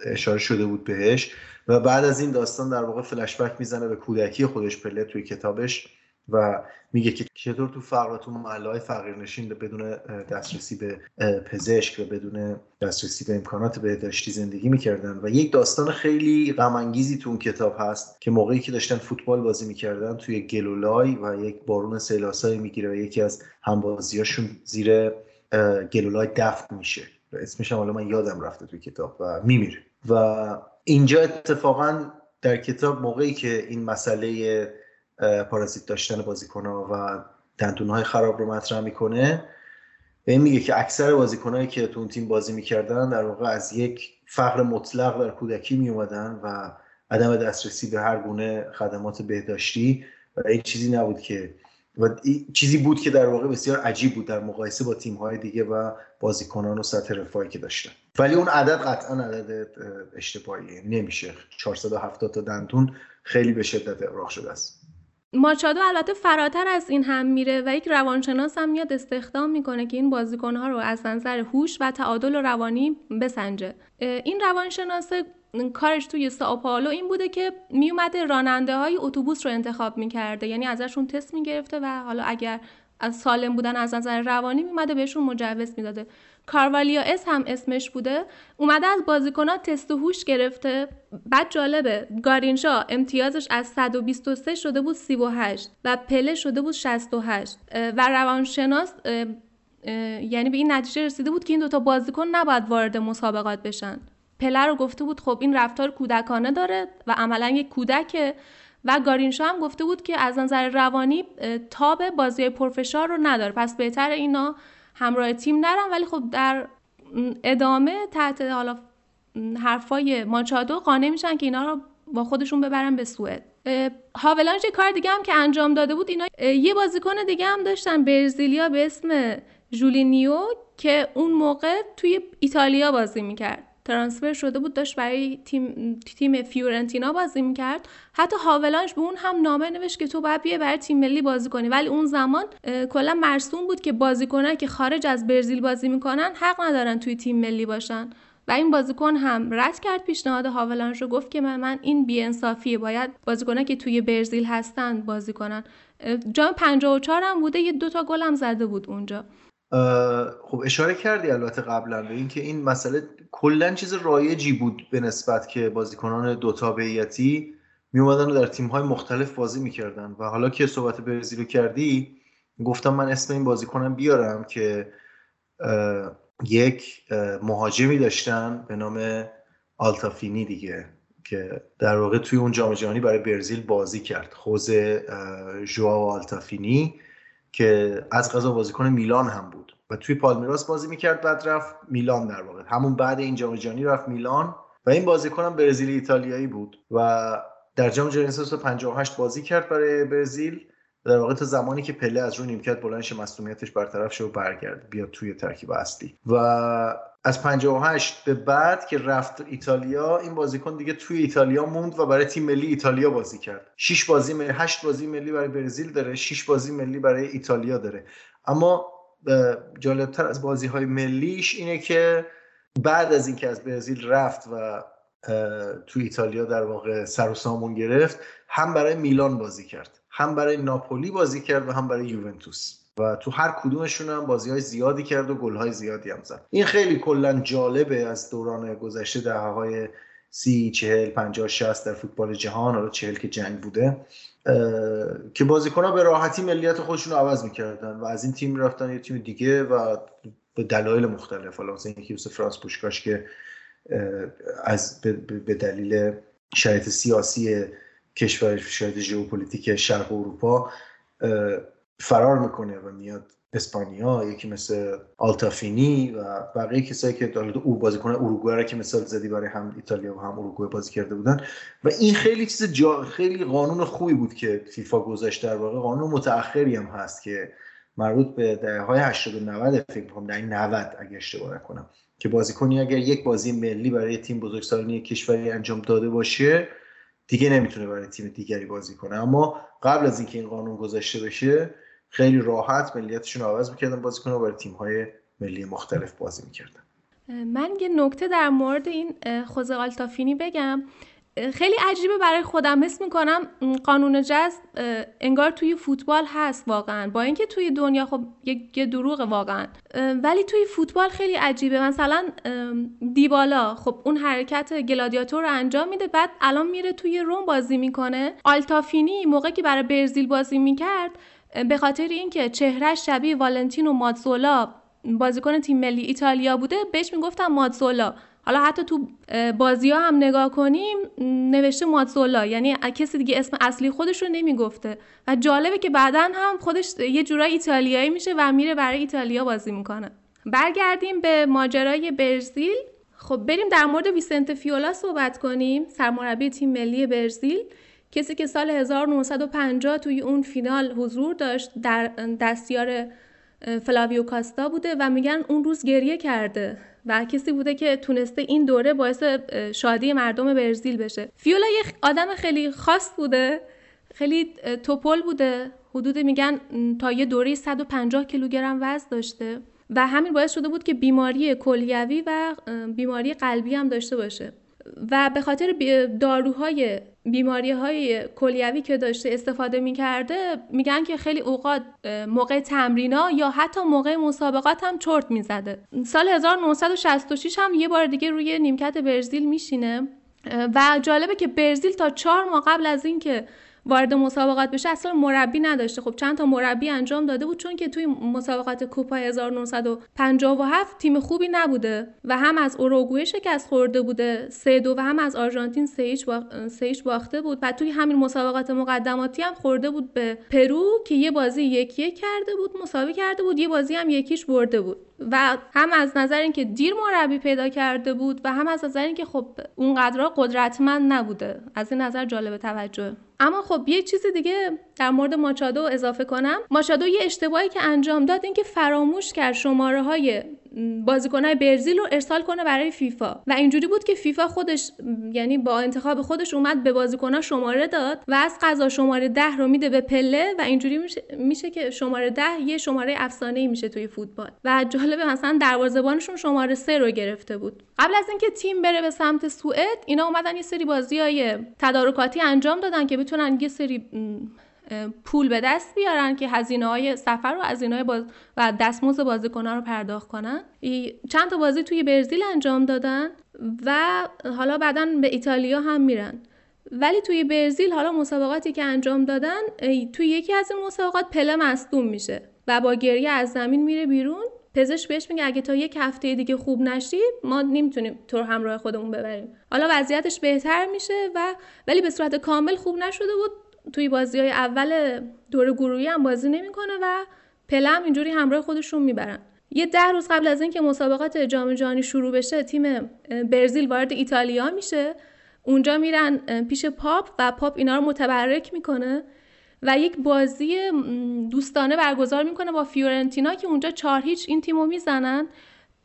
اشاره شده بود بهش. و بعد از این داستان در واقع فلشبک می‌زنه به کودکی خودش پله توی کتابش. و میگه که چطور تو فقر تو محله های فقیرنشین بدون دسترسی به پزشک و بدون دسترسی به امکانات بهداشتی زندگی می‌کردن. و یک داستان خیلی غم تو اون کتاب هست که موقعی که داشتن فوتبال بازی می‌کردن توی گلولای و یک بارون سیلاسایی می‌گیره و یکی از همبازیاشون زیر گلولای دفن میشه. اسمش هم حالا من یادم رفته توی کتاب و میمیره. و اینجا اتفاقا در کتاب موقعی که این مسئله پارازیت داشتن بازیکن و دندونهای خراب رو مطرح می‌کنه. به این میگه که اکثر بازیکنهایی که تو اون تیم بازی می‌کردن در واقع از یک فقر مطلق در کودکی میومدن و عدم دسترسی به هر گونه خدمات بهداشتی و این چیزی نبود که و چیزی بود که در واقع بسیار عجیب بود در مقایسه با تیم های دیگه و بازیکنان و سطح رفاهی که داشتن. ولی اون عدد قطعا عدد اشتباهیه. نمیشه. 470 تا دندون خیلی به شدت ابراق شده است. ماچادو البته فراتر از این هم میره و یک روانشناس هم میاد استخدام می‌کنه که این بازیکنها رو از نظر هوش و تعادل و روانی بسنجه. این روانشناس کارش توی ساوپائولو این بوده که میومده راننده های اتوبوس رو انتخاب می‌کرده. یعنی ازشون تست می‌گرفته و حالا اگر از سالم بودن از نظر روانی میومده بهشون مجوز می‌داده. کاروالیا اس هم اسمش بوده اومده از بازیکنات تست هوش گرفته. بعد جالبه گارینشا امتیازش از 123 شده بود 38 و پله شده بود 68 و روانشناس یعنی به این نتیجه رسیده بود که این دوتا بازیکن نباید وارد مسابقات بشن. پله رو گفته بود خب این رفتار کودکانه داره و عملا یک کودکه. و گارینشا هم گفته بود که از نظر روانی تاب بازی پرفشار رو نداره. پس بهتر اینا همراه تیم نرن ولی خب در ادامه تحت حالا حرفای ماچادو قانع میشن که اینا رو با خودشون ببرن به سوئد. هاولانج کار دیگه هم که انجام داده بود اینا یه بازیکن دیگه هم داشتن برزیلیا به اسم جولینیو که اون موقع توی ایتالیا بازی می‌کرد. ترانسفر شده بود داشت برای تیم تیم فیورنتینا بازی می‌کرد. حتی هاولانش به اون هم نامه نوشت که تو باید بیای برای تیم ملی بازی کنی. ولی اون زمان کلا مرسوم بود که بازیکنان که خارج از برزیل بازی می‌کنن حق ندارن توی تیم ملی باشن. و این بازیکن هم رد کرد پیشنهاد هاولانش رو گفت که من, من این بیانصافیه باید بازیکنان که توی برزیل هستن بازی کنن. جام 54 هم بوده یه دوتا گل هم زده بود اونجا. خب اشاره کردی البته قبلا به اینکه این مسئله کلا چیز رایجی بود به نسبت که بازیکنان دو تابعیتی می اومدن و در تیم های مختلف بازی می‌کردن. و حالا که صحبت برزیل رو کردی گفتم من اسم این بازیکنم بیارم که یک مهاجمی داشتن به نام آلتافینی دیگه که در واقع توی اون جام جهانی برای برزیل بازی کرد. خوزه ژواو آلتافینی. که از غذا بازیکن میلان هم بود. و توی پالمیراس بازی می‌کرد بعد رفت میلان در واقع. همون بعد این جام جهانی رفت میلان. و این بازیکن هم برزیلی ایتالیایی بود. و در جام جهانی 58 بازی کرد برای برزیل. در واقع تا زمانی که پله از روی نیمکت بلندش مصونیتش برطرف شد و برگرد. بیاد توی ترکیب اصلی. و از 58 به بعد که رفت ایتالیا این بازیکن دیگه توی ایتالیا موند و برای تیم ملی ایتالیا بازی کرد. 6 بازی ملی 8 بازی ملی برای برزیل داره 6 بازی ملی برای ایتالیا داره. اما جالبتر از بازی های ملیش اینه که بعد از اینکه از برزیل رفت و تو ایتالیا در واقع سر و سامون گرفت هم برای میلان بازی کرد هم برای ناپولی بازی کرد و هم برای یوونتوس. و تو هر کدومشون هم بازی های زیادی کرد و گل های زیادی هم زد. این خیلی کلا جالبه از دوران گذشته دهه های سی چهل پنجاه شست در فوتبال جهان حالا چهل که جنگ بوده که بازیکن ها به راحتی ملیت خودشون رو عوض می‌کردن و از این تیم رفتن یه تیم دیگه و به دلایل مختلف. حالا مثلا اینکه یوسف فرانس پوشکاش که از به دلیل شرایط سیاسی کشور شاید ژئوپلیتیک شرق اروپا فرار می‌کنه و میاد اسپانیا یکی مثل آلتافینی و بقیه کسایی که او بازیکن اروگوئه را که مثال زدی برای هم ایتالیا و هم اروگوئه بازی کرده بودن. و این خیلی چیز جا خیلی قانون خوبی بود که فیفا گذاشت. در واقع قانون متأخری هم هست که مربوط به دهه های 80 و 90 فکر کنم در 90 اگه اشتباه نکنم که بازیکنی اگر یک بازی ملی برای تیم بزرگسالانی کشوری انجام داده باشه دیگه نمی‌تونه برای تیم دیگری بازی کنه. اما قبل از اینکه این قانون گذاشته بشه خیلی راحت ملیتشون رو عوض می‌کردن بازی کنن و برای تیم های ملی مختلف بازی می‌کردن. من یه نکته در مورد این خوزه آلتافینی بگم. خیلی عجیبه برای خودم. حس می‌کنم قانون جذب انگار توی فوتبال هست واقعا. با اینکه توی دنیا خب یه دروغ واقعا. ولی توی فوتبال خیلی عجیبه. مثلا دیبالا خب اون حرکت گلادیاتور رو انجام میده بعد الان میره توی روم بازی می‌کنه. آلتافینی موقعی که برای برزیل بازی می‌کرد به خاطر اینکه چهرهش شبیه والنتینو ماتزولا بازیکن تیم ملی ایتالیا بوده بهش می‌گفتن ماتزولا. حالا حتی تو بازی ها هم نگاه کنیم نوشته ماتزولا. یعنی کسی دیگه اسم اصلی خودش رو نمی‌گفته. و جالبه که بعدا هم خودش یه جورای ایتالیایی میشه و میره برای ایتالیا بازی می‌کنه. برگردیم به ماجرای برزیل. خب بریم در مورد ویسنت فیولا صحبت کنیم. سرمربی تیم ملی برزیل. کسی که سال 1950 توی اون فینال حضور داشت در دستیار فلاویو کاستا بوده و میگن اون روز گریه کرده و کسی بوده که تونسته این دوره باعث شادی مردم برزیل بشه. فیولا یه آدم خیلی خاص بوده خیلی توپل بوده. حدود میگن تا یه دوره 150 کیلوگرم وزن داشته و همین باعث شده بود که بیماری کلیوی و بیماری قلبی هم داشته باشه. و به خاطر داروهای بیماری های کلیوی که داشته استفاده می‌کرده میگن که خیلی اوقات موقع تمرینا یا حتی موقع مسابقات هم چرت می‌زده. سال 1966 هم یه بار دیگه روی نیمکت برزیل میشینه. و جالبه که برزیل تا چهار ماه قبل از اینکه وارد مسابقات بشه اصلا مربی نداشته. خب چند تا مربی انجام داده بود چون که توی مسابقات کوپا 1957 تیم خوبی نبوده و هم از اوروگوئه شکست خورده بوده سه دو و هم از آرژانتین سه باخته بود. و توی همین مسابقات مقدماتی هم خورده بود به پرو که یه بازی یکی یک کرده بود مساوی کرده بود یه بازی هم یکیش برده بود. و هم از نظر اینکه دیر مربی پیدا کرده بود و هم از نظر اینکه خب اونقدر قدرتمند نبوده. از این نظر جالب توجه. اما خب یه چیز دیگه در مورد ماچادو اضافه کنم. ماچادو یه اشتباهی که انجام داد اینکه فراموش کرد شماره های بازیکنهای برزیل رو ارسال کنه برای فیفا. و اینجوری بود که فیفا خودش یعنی با انتخاب خودش اومد به بازیکنها شماره داد و از قضا شماره ده رو میده به پله و اینجوری میشه, میشه که شماره ده یه شماره افسانه ای میشه توی فوتبال. و جالبه مثلا دروازه‌بانشون شماره سه رو گرفته بود. قبل از اینکه تیم بره به سمت سوئد اینا اومدن یه سری بازیای تدارکاتی انجام دادن که بتونن یه سری پول به دست بیارن که هزینه های سفر و هزینه باز و دستمزد بازیکنان رو پرداخت کنن. چند تا بازی توی برزیل انجام دادن و حالا بعدا به ایتالیا هم میرن. ولی توی برزیل حالا مسابقاتی که انجام دادن توی یکی از این مسابقات پله مصدوم میشه و با گریه از زمین میره بیرون. پزشک بهش میگه اگه تا یک هفته دیگه خوب نشی ما نمی‌تونیم تو همراه خودمون ببریم. حالا وضعیتش بهتر میشه و ولی به صورت کامل خوب نشده بود. توی بازی های اول دور گروهی هم بازی نمی‌کنه و پلم اینجوری همراه خودشون می‌برن. یه ده روز قبل از اینکه مسابقات جام جهانی شروع بشه تیم برزیل وارد ایتالیا میشه. اونجا میرن پیش پاپ و پاپ اینا رو متبرک می‌کنه و یک بازی دوستانه برگزار می‌کنه با فیورنتینا که اونجا چهار هیچ این تیمو می‌زنن.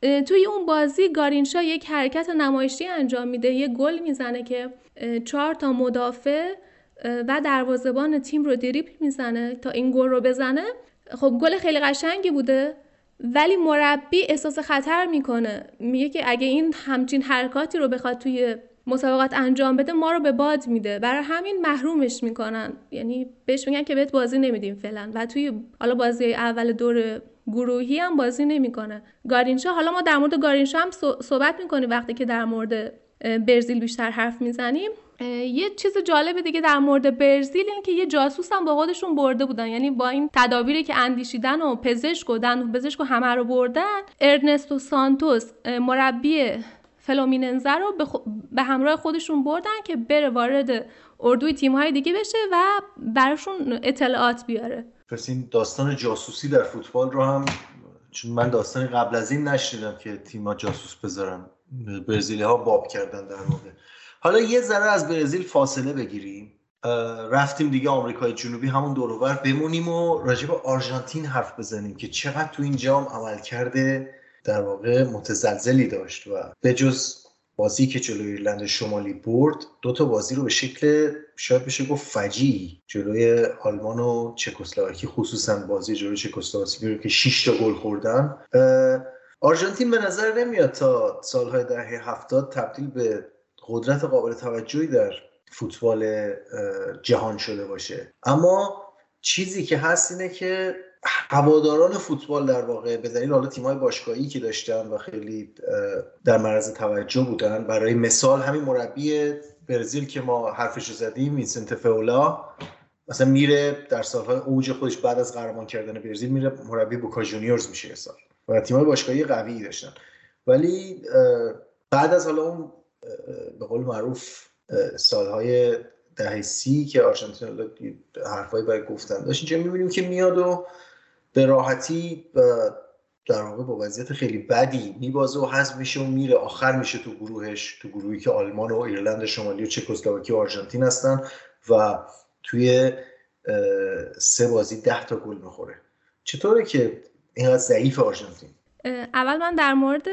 توی اون بازی گارینشا یک حرکت نمایشی انجام میده یه گل می‌زنه که چهار تا مدافع و دروازبان تیم رو دریبل می‌زنه تا این گل رو بزنه. خب گل خیلی قشنگی بوده ولی مربی احساس خطر می‌کنه. میگه که اگه این همچین حرکاتی رو بخواد توی مسابقات انجام بده ما رو به باد میده. برای همین محرومش می‌کنن. یعنی بهش میگن که بهت بازی نمیدیم فعلا. و توی حالا بازی اول دور گروهی هم بازی نمی‌کنه. گارینشا حالا ما در مورد گارینشا هم صحبت می‌کنیم وقتی که در مورد برزیل بیشتر حرف می‌زنیم. یه چیز جالب دیگه در مورد برزیل این که یه جاسوس هم با خودشون برده بودن. یعنی با این تدابیری که اندیشیدن و پزشک و دندون پزشک و همه رو بردن ارنستو سانتوس مربی فلومیننزه رو به, همراه خودشون بردن که بره وارد اردوی تیم‌های دیگه بشه و براشون اطلاعات بیاره. پس این داستان جاسوسی در فوتبال رو هم چون من داستان قبل از این نشنیدم که تیم‌ها جاسوس بذارن. برزیلی ها باب کردن در واقع. حالا یه ذره از برزیل فاصله بگیریم. رفتیم دیگه آمریکای جنوبی همون دوروبر بمونیم و راجع به آرژانتین حرف بزنیم که چقدر تو این جام عمل کرده در واقع متزلزلی داشت و به جز بازی که جلوی ایرلند شمالی برد دو تا بازی رو به شکل شاید بشه گفت فجی جلوی آلمان و چکسلواکی خصوصا بازی جلوی چکسلواکی رو که 6 تا گل خوردن. آرژانتین به نظر نمیاد تا سالهای دهه هفتاد تبدیل به قدرت قابل توجهی در فوتبال جهان شده باشه. اما چیزی که هست اینه که هواداران فوتبال در واقع به دلیل حالا تیمای باشگاهی که داشتن و خیلی در معرض توجه بودن برای مثال همین مربی برزیل که ما حرفش رو زدیم وینسنت فولا مثلا میره در سالهای اوج خودش بعد از قهرمان کردن برزیل میره مربی بوکا جونیورز میشه سال. و تیمای باشگاهی قوی داشتن. ولی بعد از حالا اون به قول معروف سالهای دهه سی که آرژانتین حرفایی برای گفتن داشت اینجا می‌بینیم که میاد و به راحتی در واقع با وضعیت خیلی بدی میبازه و حذف میشه و میره. آخر میشه تو گروهش تو گروهی که آلمان و ایرلند شمالی و چکسلواکی و آرژانتین هستن و توی سه بازی ده تا گل می‌خوره. چطوره که اینقدر ضعیف آرژانتین؟ اول من در مورد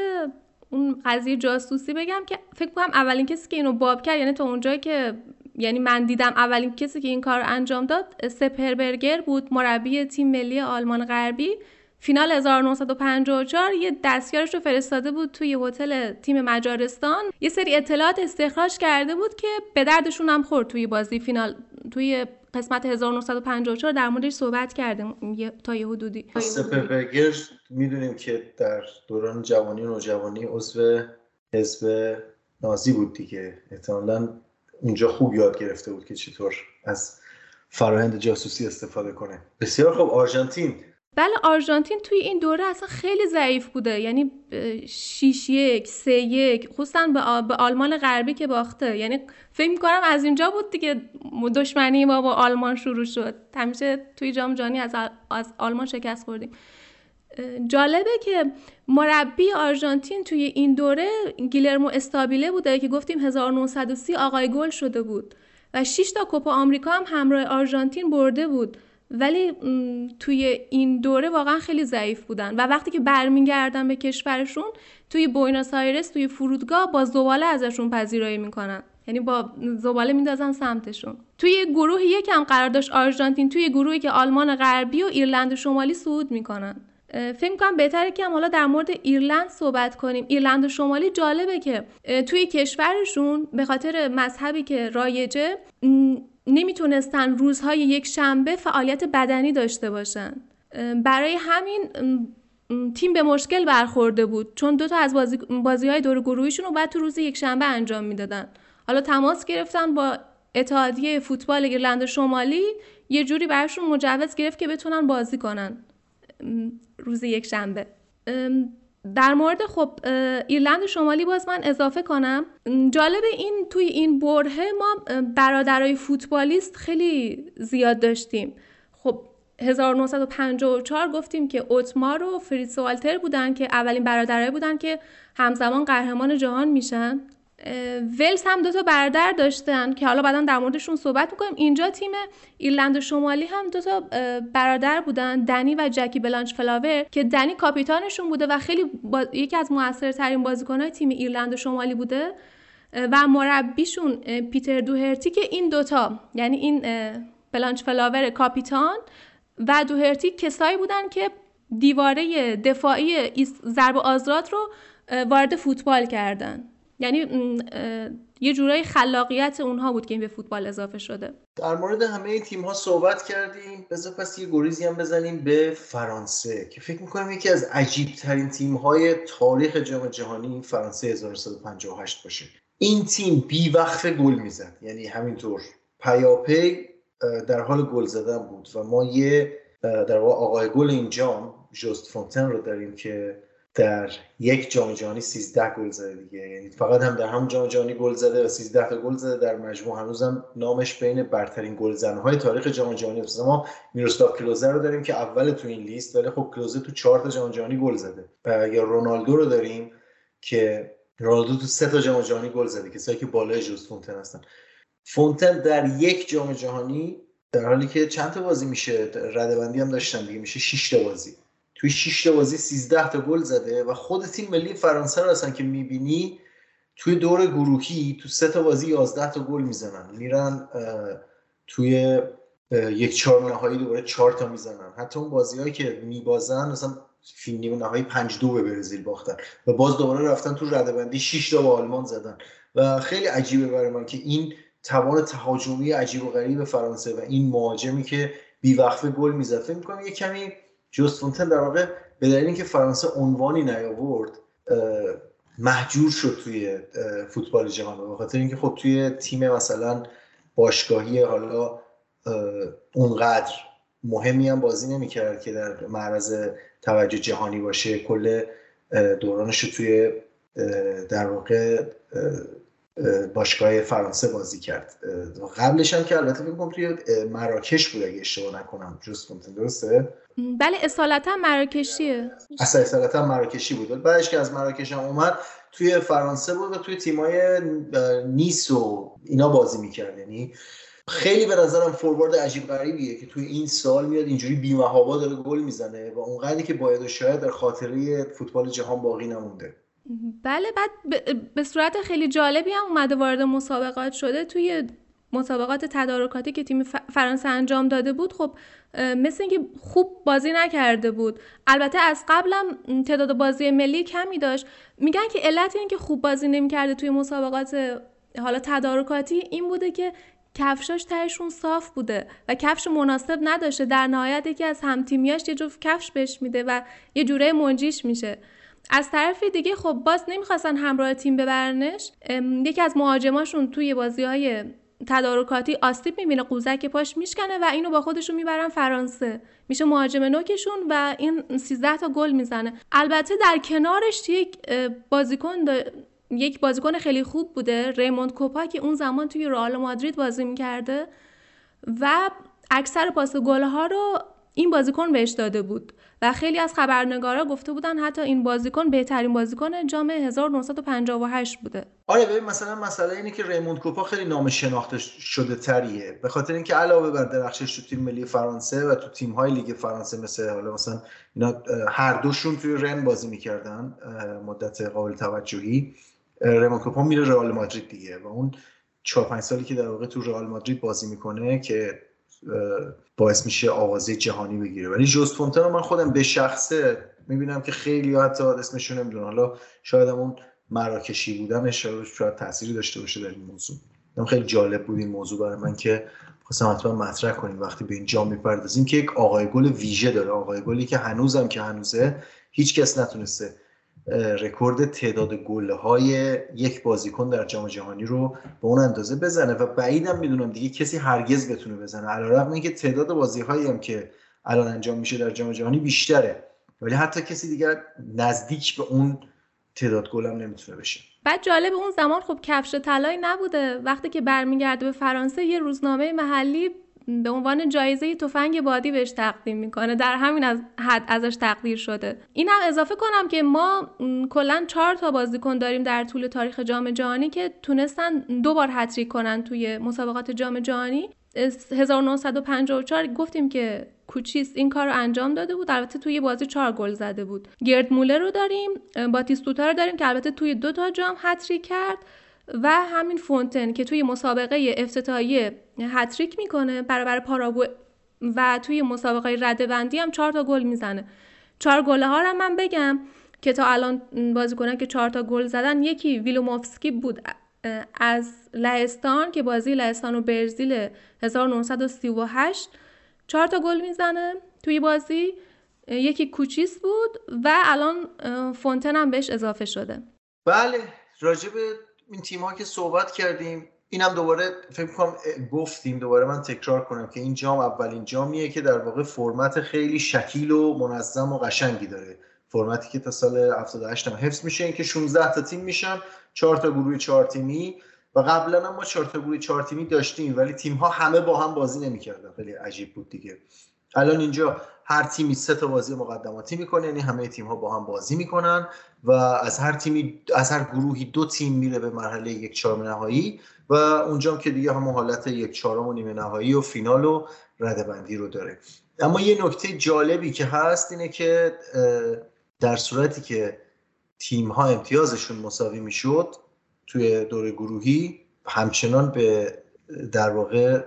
اون قضیه جاسوسی بگم که فکر کنم اولین کسی که اینو باب کرد یعنی تا اونجایی که یعنی من دیدم اولین کسی که این کار انجام داد سپربرگر بود مربی تیم ملی آلمان غربی. فینال 1954 یه دستیارش رو فرستاده بود توی هتل تیم مجارستان. یه سری اطلاعات استخراج کرده بود که به دردشون هم خورد توی بازی فینال توی قسمت 1954 در موردش صحبت کردیم تا یه حدودی. سپربرگر می‌دونیم که در دوران جوانی و نوجوانی عضو حزب نازی بود دیگه. احتمالا اونجا خوب یاد گرفته بود که چطور از فرایند جاسوسی استفاده کنه. بسیار خوب. آرژانتین. بله آرژانتین توی این دوره اصلا خیلی ضعیف بوده. یعنی 6 یک 3 یک خصوصا به, آلمان غربی که باخته. یعنی فکر می‌کنم از اینجا بود دیگه دشمنی ما با آلمان شروع شد. همیشه توی جام جهانی از, از آلمان شکست خوردیم. جالبه که مربی آرژانتین توی این دوره گیلرمو استابیله بوده که گفتیم 1930 آقای گل شده بود و 6 تا کوپا آمریکا هم همراه آرژانتین برده بود. ولی توی این دوره واقعا خیلی ضعیف بودن. و وقتی که برمیگردن به کشورشون توی بویناس آیرس توی فرودگاه با زباله ازشون پذیرایی می‌کنن. یعنی با زباله میندازن سمتشون. توی گروه یکم قرار داشت آرژانتین توی گروهی که آلمان غربی و ایرلند شمالی صعود می‌کنن. فکر می‌کنم بهتره که حالا در مورد ایرلند صحبت کنیم. ایرلند شمالی جالبه که توی کشورشون به خاطر مذهبی که رایجه نمی‌تونستن روزهای یک شنبه فعالیت بدنی داشته باشن. برای همین تیم به مشکل برخورده بود چون دو تا از بازی, بازی های دور گروهیشون رو بعد تو روز یک شنبه انجام می‌دادن. حالا تماس گرفتن با اتحادیه فوتبال ایرلند شمالی یه جوری براشون مجوز گرفت که بتونن بازی کنن. روز یک شنبه. در مورد خب ایرلند شمالی باز من اضافه کنم. جالب این توی این برهه ما برادرای فوتبالیست خیلی زیاد داشتیم. خب 1954 گفتیم که اوتمار و فریتس والتر بودن که اولین برادرای بودن که همزمان قهرمان جهان میشن. ولز هم دو تا برادر داشتن که حالا بعدا در موردشون صحبت می‌کنیم. اینجا تیم ایرلند شمالی هم دو تا برادر بودن دنی و جکی بلانچ فلاور که دنی کاپیتانشون بوده و خیلی یکی از موثرترین بازیکنهای تیم ایرلند شمالی بوده. و مربیشون پیتر دوهرتی که این دوتا یعنی این بلانچ فلاور کاپیتان و دوهرتی کسایی بودن که دیواره دفاعی ضربات آزاد رو وارد فوتبال کردن. یعنی یه جورایی خلاقیت اونها بود که این به فوتبال اضافه شده. در مورد همه تیم ها صحبت کردیم. بذار پس یه گریزی هم بزنیم به فرانسه که فکر می‌کنم یکی از عجیب ترین تیم های تاریخ جام جهانی فرانسه 1958 باشه. این تیم بی وقف گل می‌زد. یعنی همینطور پیاپی در حال گل زدن بود و ما یه در واقع آقای گل این جام جوست فونتن رو داریم که در یک جام جهانی 13 گل زده دیگه. یعنی فقط هم در همون جام جهانی گل زده و 13 تا گل زده. در مجموع هنوزم نامش بین برترین گلزنهای تاریخ جام جهانی است. ما میروسلاو کلوزه رو داریم که اول تو این لیست ولی خب کلوزه تو 4 تا جام جهانی گل زده. و یا رونالدو رو داریم که رونالدو تو سه تا جام جهانی گل زده. کسایی که بالای جوز فونتن هستن. فونتن در یک جام جهانی در حالی که چند تا بازی میشه؟ ردبندی هم داشتن دیگه. میشه 6 تا بازی. توی 6 تا بازی 13 تا گل زده و خود تیم ملی فرانسه رو اصلا که می‌بینی توی دور گروهی تو سه تا بازی 11 تا گل می‌زنن. میرن توی یک چهار نهایی دوباره چهار تا می‌زنن. حتی اون بازیهایی که میبازن مثلا فیلم نیمه نهایی 5 دو به برزیل باختن و باز دوباره رفتن تو ردبندی 6 تا با آلمان زدن. و خیلی عجیبه برای من که این توان تهاجمی عجیب و غریب فرانسه و این مهاجمی که بیوقفه گل می‌زد. فکر می‌کنم یه کمی جوست فونتن در واقع به دلیل اینکه فرانسه عنوانی نیاورد محجور شد توی فوتبال جهان. به خاطر اینکه خب توی تیم مثلا باشگاهی حالا اونقدر مهمی هم بازی نمی‌کرد که در معرض توجه جهانی باشه. کل دورانش رو توی در واقع باشگاه فرانسه بازی کرد. قبلش هم که البته فکر توی مراکش بود اگه اشتباه نکنم. جست درسته؟ بله اصالتا مراکشیه. اصلا اصالتا مراکشی بود. بعدش که از مراکش هم اومد توی فرانسه بود و توی تیمای نیس و اینا بازی می‌کرد. یعنی خیلی به نظرم فوروارد عجیب غریبیه که توی این سال میاد اینجوری بیمهابا داره گل می‌زنه و اونقدری که باید و شاید در خاطره فوتبال جهان باقی نمونده. بله بعد به صورت خیلی جالبی هم اومده وارد مسابقات شده توی مسابقات تدارکاتی که تیم فرانسه انجام داده بود خب مثل اینکه خوب بازی نکرده بود. البته از قبلم تعداد بازی ملی کمی داشت. میگن که علت این که خوب بازی نمی‌کرده توی مسابقات حالا تدارکاتی این بوده که کفشاش تهشون صاف بوده و کفش مناسب نداشته. در نهایت یکی از همتیمیاش یه جفت کفش بهش میده و یه جوره منجیش میشه. از طرف دیگه خب باز نمی‌خواستن همراه تیم ببرنش. یکی از مهاجماشون توی بازی های تدارکاتی آستیب می‌بینه قوزک پاش میشکنه و اینو با خودشون می‌برن فرانسه. میشه مهاجم نوکشون و این 13 تا گل می‌زنه. البته در کنارش یک بازیکن یک بازیکن خیلی خوب بوده ریموند کوپا که اون زمان توی رئال مادرید بازی می‌کرده و اکثر پاس گل ها رو این بازیکن بهش داده بود. و خیلی از خبرنگارا گفته بودن حتی این بازیکن بهترین بازیکن جام 1958 بوده. آره ببین مثلا مسئله اینه که ریموند کوپا خیلی نام شناخته شده تریه. به خاطر اینکه علاوه بر درخشش تو تیم ملی فرانسه و تو تیم های لیگ فرانسه مثل حالا مثلا اینا هر دوشون توی رن بازی می‌کردن مدت قابل توجهی. ریموند کوپا میره رئال مادرید دیگه و اون 4 5 سالی که در واقع تو رئال مادرید بازی می‌کنه که باعث میشه آوازه جهانی بگیره. ولی جوست فونتن من خودم به شخصه می‌بینم که خیلی حتی اسمشون نمی‌دونم حالا شاید اون مراکشی بودنش شاید تأثیری داشته باشه در این موضوع. خیلی جالب بود این موضوع برای من که خواستم حتما مطرح کنیم وقتی به این جام می‌پردازیم که یک آقای گل ویژه داره. آقای گلی که هنوزم که هنوزه هیچ کس نتونسته رکورد تعداد گل های یک بازیکن در جام جهانی رو به اون اندازه بزنه. و بعیدم می‌دونم دیگه کسی هرگز بتونه بزنه. علیرغم اینکه تعداد بازی هایی هم که الان انجام میشه در جام جهانی بیشتره. ولی حتی کسی دیگر نزدیک به اون تعداد گل هم نمی‌تونه بشه. بعد جالب اون زمان خب کفش طلایی نبوده. وقتی که برمیگرده به فرانسه یه روزنامه محلی به عنوان جایزه تفنگ بادی بهش تقدیم می‌کنه. در همین از حد ازش تقدیر شده. این هم اضافه کنم که ما کلا چهار تا بازیکن داریم در طول تاریخ جام جهانی که تونستن دو بار هتریک کنن توی مسابقات جام جهانی. 1954 گفتیم که کوچیس این کار رو انجام داده بود. البته توی بازی چهار گل زده بود. گرد مولر رو داریم باتیستوتا رو داریم که البته توی دو تا جام هتریک کرد. و همین فونتن که توی مسابقه افتتاحیه هتریک می‌کنه برابر پاراگو و توی مسابقه رده بندی هم چهار تا گل می‌زنه. چهار گل ها رو من بگم که تا الان بازیکنان که چهار تا گل زدن یکی ویلوموفسکی بود از لهستان که بازی لهستان و برزیل 1938 چهار تا گل می‌زنه توی بازی. یکی کوچیس بود و الان فونتن هم بهش اضافه شده. بله راجب این تیم ها که صحبت کردیم اینم دوباره فکر کنم گفتیم دوباره من تکرار کنم که این جام اولین جامیه که در واقع فرمت خیلی شکیل و منظم و قشنگی داره. فرمتی که تا سال 78 هم حفظ میشه. اینکه 16 تا تیم میشن 4 تا گروه 4 تیمی. و قبلا هم ما 4 تا گروه 4 تیمی داشتیم ولی تیم ها همه با هم بازی نمی‌کردن. خیلی عجیب بود دیگه. الان اینجا هر تیمی سه تا بازی مقدماتی می‌کنه یعنی همه تیم ها با هم بازی می‌کنن و از هر تیمی از هر گروهی دو تیم میره به مرحله یک چهارم نهایی و اونجا که دیگه هم حالت یک چهارم و نیمه نهایی و فینال و رده بندی رو داره. اما یه نکته جالبی که هست اینه که در صورتی که تیم ها امتیازشون مساوی می‌شد توی دور گروهی همچنان به در واقع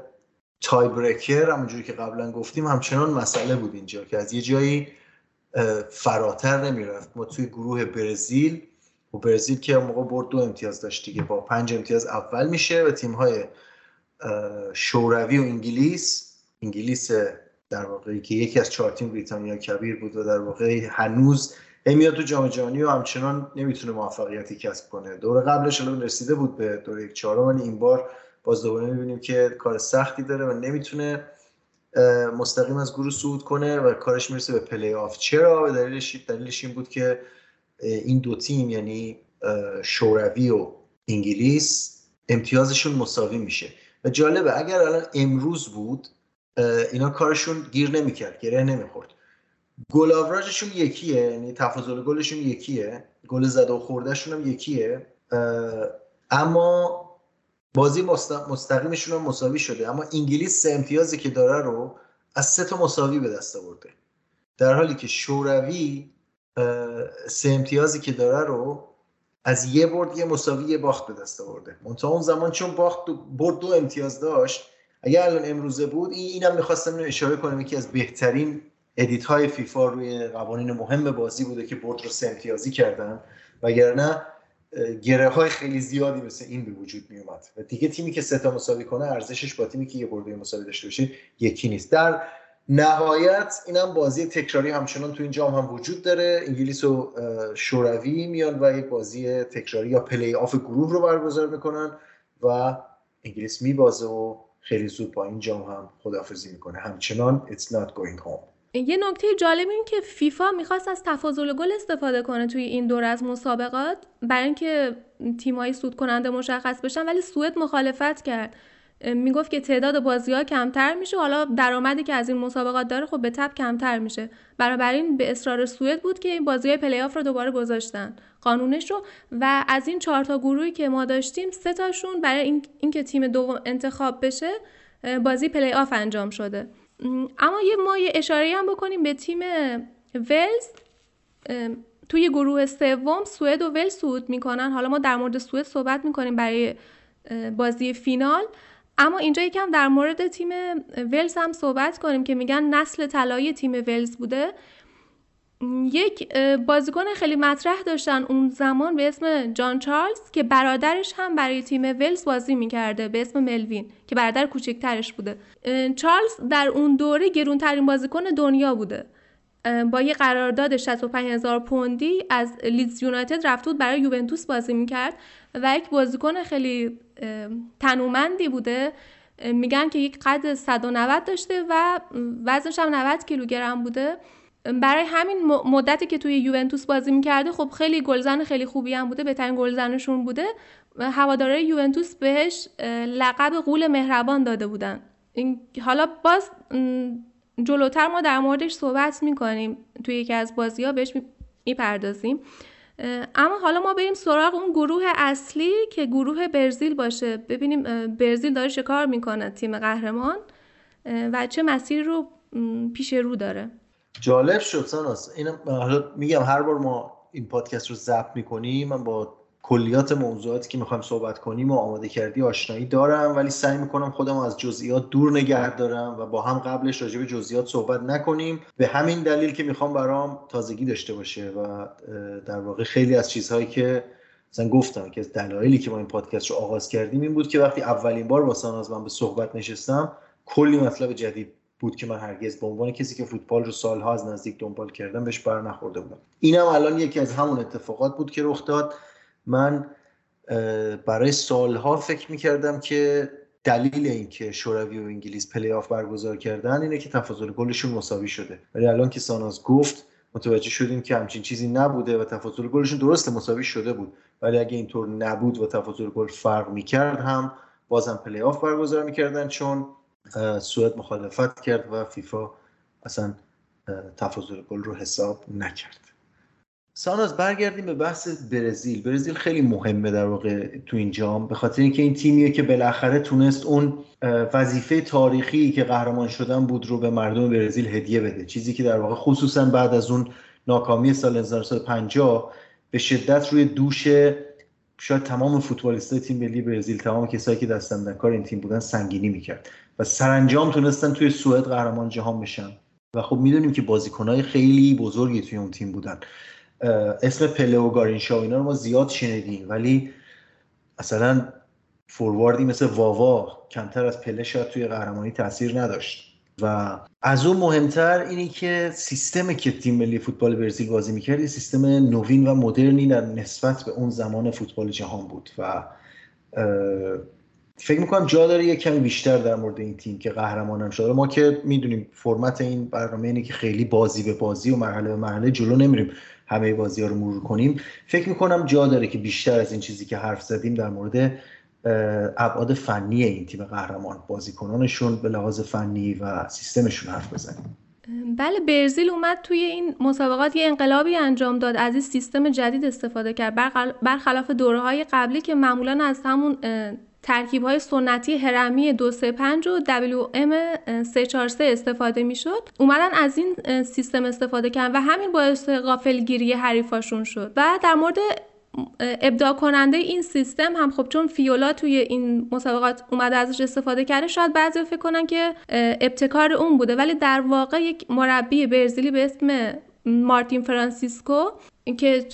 تای بریکر همونجوری که قبلا گفتیم همچنان مسئله بود اینجا که از یه جایی فراتر نمی‌رفت. ما توی گروه برزیل و برزیل که موقع برد دو امتیاز داشت دیگه. با پنج امتیاز اول میشه و تیم های شوروی و انگلیس. انگلیس در واقع که یکی از چهار تیم بریتانیا کبیر بود و در واقع هنوز میاد تو جام جهانی و همچنان نمی‌تونه موفقیتی کسب کنه. دور قبلش الان رسیده بود به دور یک چهارم این بار باز دوباره می‌بینیم که کار سختی داره و نمی‌تونه مستقیم از گروه صعود کنه و کارش می‌رسه به پلی آف چرا دلیلش دلیلش این بود که این دو تیم یعنی شوروی و انگلیس امتیازشون مساوی میشه. و جالبه اگر الان امروز بود اینا کارشون گیر نمی‌کرد گره نمی‌خورد. گل آوراژشون یکیه یعنی تفاضل گلشون یکیه گل زده و خوردهشون هم یکیه اما بازی مستقیمشون هم مساوی شده. اما انگلیس سه امتیازی که داره رو از سه تا مساوی به دست آورده. در حالی که شوروی سه امتیازی که داره رو از یه برد یه مساوی یه باخت به دست آورده. منتها اون زمان چون باخت برد دو امتیاز داشت اگر الان امروزه بود این اینم می‌خواستم اینو اشاره کنم یکی از بهترین ادیت های فیفا روی قوانین مهم بازی بوده که برد رو سه امتیازی کردن. وگرنه گره های خیلی زیادی مثل این به وجود می اومد و دیگه تیمی که سه تا مساوی کنه ارزشش با تیمی که یه برد و دو مساوی داشته باشه یکی نیست. در نهایت اینم بازی تکراری همچنان تو این جام هم وجود داره. انگلیس و شوروی میان و یک بازی تکراری یا پلی آف گروه رو برگزار می‌کنن و انگلیس میبازه و خیلی زود با این جام هم خدافظی می‌کنه. همچنان it's not going home. یه نکته جالب این که فیفا می‌خواست از تفاضل گل استفاده کنه توی این دور از مسابقات. برای اینکه تیمایی صعود کننده مشخص بشن ولی سوئد مخالفت کرد. می‌گفت که تعداد بازی ها کمتر میشه. حالا درآمدی که از این مسابقات داره خب به تبع کمتر میشه. بنابراین به اصرار سوئد بود که این بازی های پلی آف رو دوباره گذاشتن. قانونش رو. و از این چهار تا گروهی که ما داشتیم سه تاشون برای این اینکه تیم دوم انتخاب بشه بازی پلی آف انجام شده. اما یه ما یه اشاره هم بکنیم به تیم ولز. توی گروه سوم سوئد و ولز صعود می‌کنن. حالا ما در مورد سوئد صحبت می‌کنیم برای بازی فینال. اما اینجا یکم در مورد تیم ولز هم صحبت کنیم که میگن نسل طلایی تیم ولز بوده. یک بازیکن خیلی مطرح داشتن اون زمان به اسم جان چارلز که برادرش هم برای تیم ولز بازی می‌کرده به اسم ملوین که برادر کوچکترش بوده. چارلز در اون دوره گرونترین بازیکن دنیا بوده. با یه قرارداد 65 هزار پوندی از لیدز یونایتد رفته بود برای یوونتوس بازی می‌کرد و یک بازیکن خیلی تنومندی بوده. میگن که یک قد 190 داشته و وزنش هم 90 کیلوگرم بوده. برای همین مدتی که توی یوونتوس بازی می‌کرده خب خیلی گلزن خیلی خوبی هم بوده بهترین گلزنشون بوده. هواداره یوونتوس بهش لقب قول مهربان داده بودن. حالا باز جلوتر ما در موردش صحبت می‌کنیم. توی یکی از بازی ها بهش می‌پردازیم. اما حالا ما بریم سراغ اون گروه اصلی که گروه برزیل باشه. ببینیم برزیل داره چه کار می‌کنه تیم قهرمان؟ و چه مسیری رو پیش رو داره؟ جالب شد ساناس. اینم حالا میگم هر بار ما این پادکست رو ضبط می‌کنیم من با کلیات موضوعاتی که می‌خوایم صحبت کنیم و آماده کردی آشنایی دارم ولی سعی می‌کنم خودم از جزئیات دور نگه دارم و با هم قبلش راجع به جزئیات صحبت نکنیم. به همین دلیل که می‌خوام برام تازگی داشته باشه و در واقع خیلی از چیزهایی که مثلا گفتم که دلایلی که ما این پادکست رو آغاز کردیم این بود که وقتی اولین بار با ساناز من به صحبت نشستم کلی مطلب جدید بود که من هرگز به عنوان کسی که فوتبال رو سالها از نزدیک دنبال کردم بهش بر نخورده بودم. اینم الان یکی از همون اتفاقات بود که رخ داد. من برای سالها فکر می‌کردم که دلیل اینکه شوروی و انگلیس پلی آف برگزار کردن اینه که تفاضل گلشون مساوی شده. ولی الان که ساناز گفت متوجه شدیم که همچین چیزی نبوده و تفاضل گلشون درست مساوی شده بود. ولی اگه اینطور نبود و تفاضل گل فرق می‌کرد هم بازم پلی آف برگزار می‌کردن چون سوئد مخالفت کرد و فیفا اصلا تفاضل گل رو حساب نکرد. ساناز برگردیم به بحث برزیل. برزیل خیلی مهمه در واقع تو این جام به خاطر اینکه این تیمیه که بالاخره تونست اون وظیفه تاریخی که قهرمان شدن بود رو به مردم برزیل هدیه بده. چیزی که در واقع خصوصا بعد از اون ناکامی سال 1950 به شدت روی دوش شاید تمام فوتبالیستای تیم ملی برزیل تمام کسایی که دستن در کار این تیم بودن سنگینی می‌کرد. و سرانجام تونستن توی سوئد قهرمان جهان بشن. و خب می‌دونیم که بازیکنهای خیلی بزرگی توی اون تیم بودن. اسم پله و گارینشا اینا رو ما زیاد شنیدیم. ولی اصلا فورواردی مثل واوا کمتر از پله شاید توی قهرمانی تاثیر نداشت. و از اون مهمتر اینی که سیستمی که تیم ملی فوتبال برزیل بازی می‌کرد سیستم نوین و مدرنی در نسبت به اون زمان فوتبال جهان بود. و فکر می‌کنم جا داره یه کمی بیشتر در مورد این تیم که قهرمانم شده. ما که می‌دونیم فرمت این برنامه اینه که خیلی بازی به بازی و مرحله به مرحله جلو نمیریم همه بازی ها رو مرور کنیم. فکر می‌کنم جا داره که بیشتر از این چیزی که حرف زدیم در مورد ابعاد فنی این تیم قهرمان بازیکنانشون به لحاظ فنی و سیستمشون حرف بزنیم. بله برزیل اومد توی این مسابقات یه انقلابی انجام داد از این سیستم جدید استفاده کرد. برخلاف دوره های قبلی که معمولا از همون ترکیب های سنتی هرمی 235 و WM 343 استفاده می‌شد. اومدن از این سیستم استفاده کردن و همین باعث غافلگیری حریفاشون شد. و در مورد ابداع کننده این سیستم هم خب چون فیولا توی این مسابقات اومده ازش استفاده کرده شاید بعضی فکر کنن که ابتکار اون بوده. ولی در واقع یک مربی برزیلی به اسم مارتین فرانسیسکو که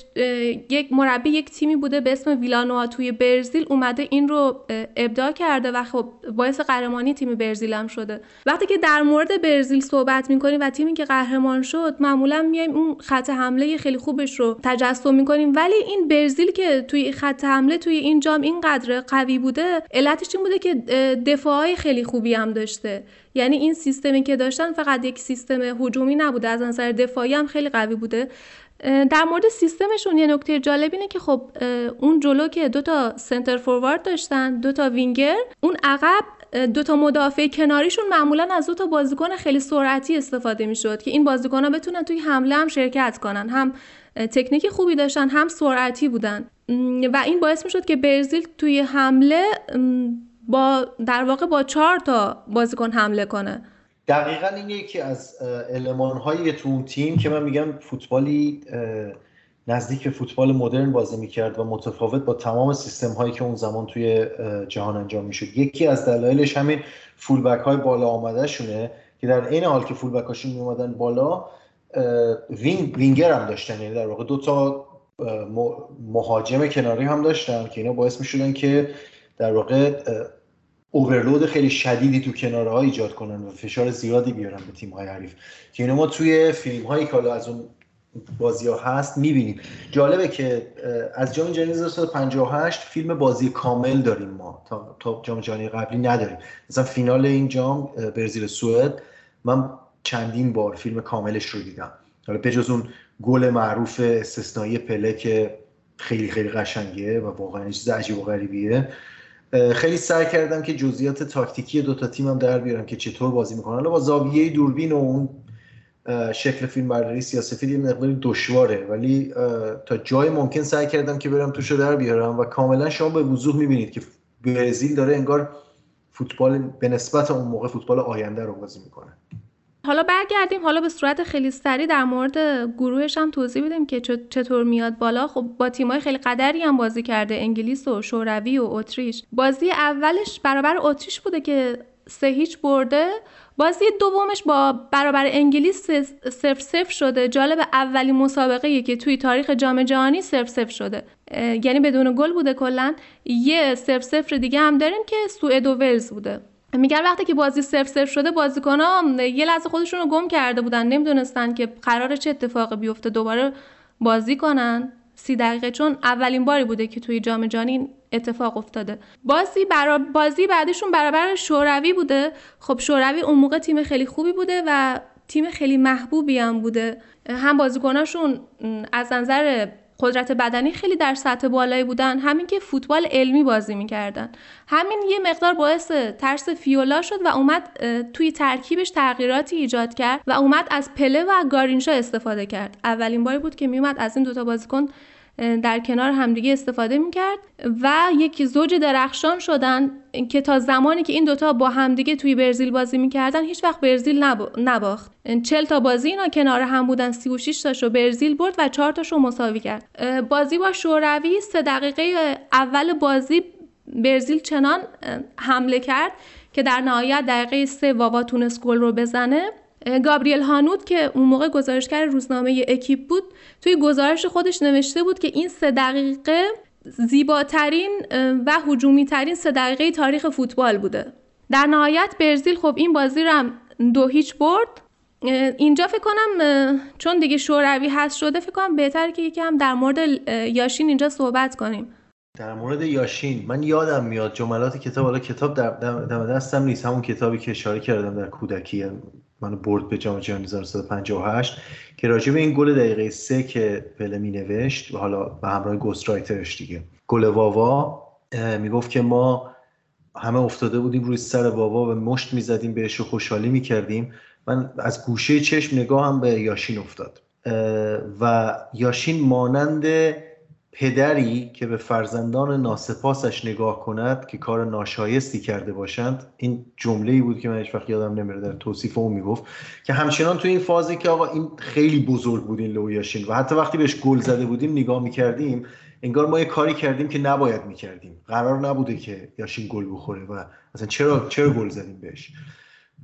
یک مربی یک تیمی بوده به اسم ویلانوا توی برزیل اومده این رو ابداع کرده و خب باعث قهرمانی تیم برزیل هم شده. وقتی که در مورد برزیل صحبت می‌کنیم و تیمی که قهرمان شد معمولا میایم اون خط حمله خیلی خوبش رو تجسم می‌کنیم. ولی این برزیل که توی خط حمله توی این جام اینقدر قوی بوده علتش این بوده که دفاعای خیلی خوبی هم داشته. یعنی این سیستمی که داشتن فقط یک سیستم هجومی نبوده از نظر دفاعی هم خیلی قوی بوده. در مورد سیستمشون یه نکته جالب اینه که خب اون جلو که دو تا سنتر فوروارد داشتن دو تا وینگر اون عقب دو تا مدافع کناریشون معمولا از دو تا بازیکن خیلی سرعتی استفاده می‌شد که این بازیکن‌ها بتونن توی حمله هم شرکت کنن هم تکنیک خوبی داشتن هم سرعتی بودن. و این باعث می‌شد که برزیل توی حمله با در واقع با چهار تا بازیکن حمله کنه. دقیقا این یکی از علمان های تو اون تیم که من میگم فوتبالی نزدیک به فوتبال مدرن بازی می‌کرد و متفاوت با تمام سیستم هایی که اون زمان توی جهان انجام می‌شد. یکی از دلایلش همین فولبک های بالا آمده شونه که در این حال که فولبک هاشون میومدن بالا وینگ وینگر هم داشتن. یعنی در واقع دو تا مهاجم کناری هم داشتن که اینا باعث می‌شدن که در واقع overload خیلی شدیدی تو کناره ها ایجاد کنن و فشار زیادی بیارن به تیم های حریف. که اینو ما توی فیلم هایی که از اون بازی ها هست می‌بینیم. جالبه که از جام جهانی 1958 فیلم بازی کامل داریم ما. تا, تا جام جهانی قبلی نداریم. مثلا فینال این جام برزیل سوئد من چندین بار فیلم کاملش رو دیدم. حالا بجز اون گل معروف استثنایی پله که خیلی خیلی قشنگه و واقعا چیز عجیب و غریبیه. خیلی سعی کردم که جزئیات تاکتیکی دو تا تیمم در بیارم که چطور بازی می‌کنن. حالا با زاویه دوربین و اون شکل فیلم برداری سیاسفید یه مقداری دشواره ولی تا جای ممکن سعی کردم که برم توش در بیارم و کاملا شما به وضوح می‌بینید که برزیل داره انگار فوتبال به نسبت اون موقع فوتبال آینده رو بازی می‌کنه. حالا برگردیم حالا به صورت خیلی سریع در مورد گروهش هم توضیح بدیم که چطور میاد بالا. خب با تیمای خیلی قدری هم بازی کرده انگلیس و شوروی و اتریش. بازی اولش برابر اتریش بوده که سه هیچ برده. بازی دومش با برابر انگلیس سف سف شده. جالب اولین مسابقه که توی تاریخ جام جهانی سف سف شده. یعنی بدون گل بوده کلا. یه سف سفر دیگه هم داریم که سوئد و ولز بوده. میگن وقتی که بازی صفر صفر شده بازیکن‌ها یه لحظه خودشون رو گم کرده بودن. نمی‌دونستن که قرار چه اتفاقی بیفته دوباره بازی کنن. سی دقیقه چون اولین باری بوده که توی جام جهانی اتفاق افتاده. بازی برا بازی بعدشون برابر شوروی بوده. خب شوروی اون موقع تیم خیلی خوبی بوده و تیم خیلی محبوبی هم بوده. هم بازیکناشون از نظر قدرت بدنی خیلی در سطح بالایی بودن. همین که فوتبال علمی بازی می‌کردن. همین یه مقدار باعث ترس فیولا شد و اومد توی ترکیبش تغییراتی ایجاد کرد و اومد از پله و گارینشا استفاده کرد. اولین باری بود که میومد از این دوتا بازیکن در کنار همدیگه استفاده می‌کرد و یک زوج درخشان شدن که تا زمانی که این دوتا با همدیگه توی برزیل بازی می‌کردن هیچ وقت برزیل نباخت. چل تا بازی اینا کنار هم بودن 36 تاشو برزیل برد و 4 تاشو مساوی کرد. بازی با شوروی سه دقیقه اول بازی برزیل چنان حمله کرد که در نهایت دقیقه سه واوا تونست گل رو بزنه. گابریل هانوت که اون موقع گزارشگر روزنامه اکیپ بود توی گزارش خودش نوشته بود که این سه دقیقه زیباترین و حجومی ترین سه دقیقه تاریخ فوتبال بوده. در نهایت برزیل خب این بازی رو هم دو هیچ برد. اینجا فکر کنم چون دیگه شوروی هست شده فکر کنم بهتر که یکم در مورد یاشین اینجا صحبت کنیم. در مورد یاشین من یادم میاد جملات کتاب حالا کتاب در دستم نیست همون کتابی که اشاره کردم در کودکی من برد به جام جهانی 1958 که راجع به این گل دقیقه سه که پله می نوشت و حالا به همراه گوست رایترش دیگه. گل واوا می‌گفت که ما همه افتاده بودیم روی سر بابا و مشت می‌زدیم بهش خوشحالی می‌کردیم. من از گوشه چشم نگاهم به یاشین افتاد. و یاشین مانند پدری که به فرزندان ناسپاسش نگاه کند که کار ناشایستی کرده باشند این جمله ای بود که من وقت یادم نمیره در توصیف اون می‌گفت که همچنان تو این فازی که آقا این خیلی بزرگ بود این لو یاشین و حتی وقتی بهش گل زده بودیم نگاه می‌کردیم انگار ما یه کاری کردیم که نباید می‌کردیم. قرار نبوده که یاشین گل بخوره و اصلا چرا چرا گل زدیم بهش؟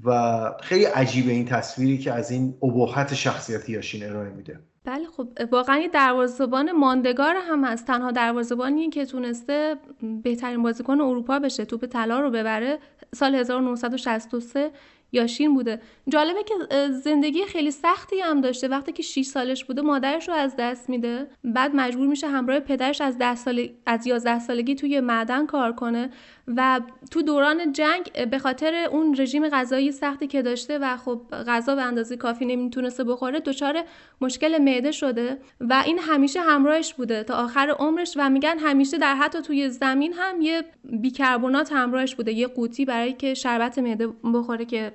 و خیلی عجیبه این تصویری که از این ابهت شخصیتی یاشین ارائه میده. بله خب واقعا یه دروازه‌بان ماندگار هم هست. تنها دروازه‌بانی که تونسته بهترین بازیکن اروپا بشه توپ طلا رو ببره سال 1963 یاشین بوده. جالبه که زندگی خیلی سختی هم داشته. وقتی که 6 سالش بوده مادرش رو از دست میده. بعد مجبور میشه همراه پدرش از 10 سال از 11 سالگی توی معدن کار کنه. و تو دوران جنگ به خاطر اون رژیم غذایی سختی که داشته و خب غذا به اندازه کافی نمی‌تونسته بخوره دچار مشکل معده شده و این همیشه همراهش بوده تا آخر عمرش و میگن همیشه در حتی توی زمین هم یه بیکربنات همراهش بوده یه قوطی برای که شربت معده بخوره که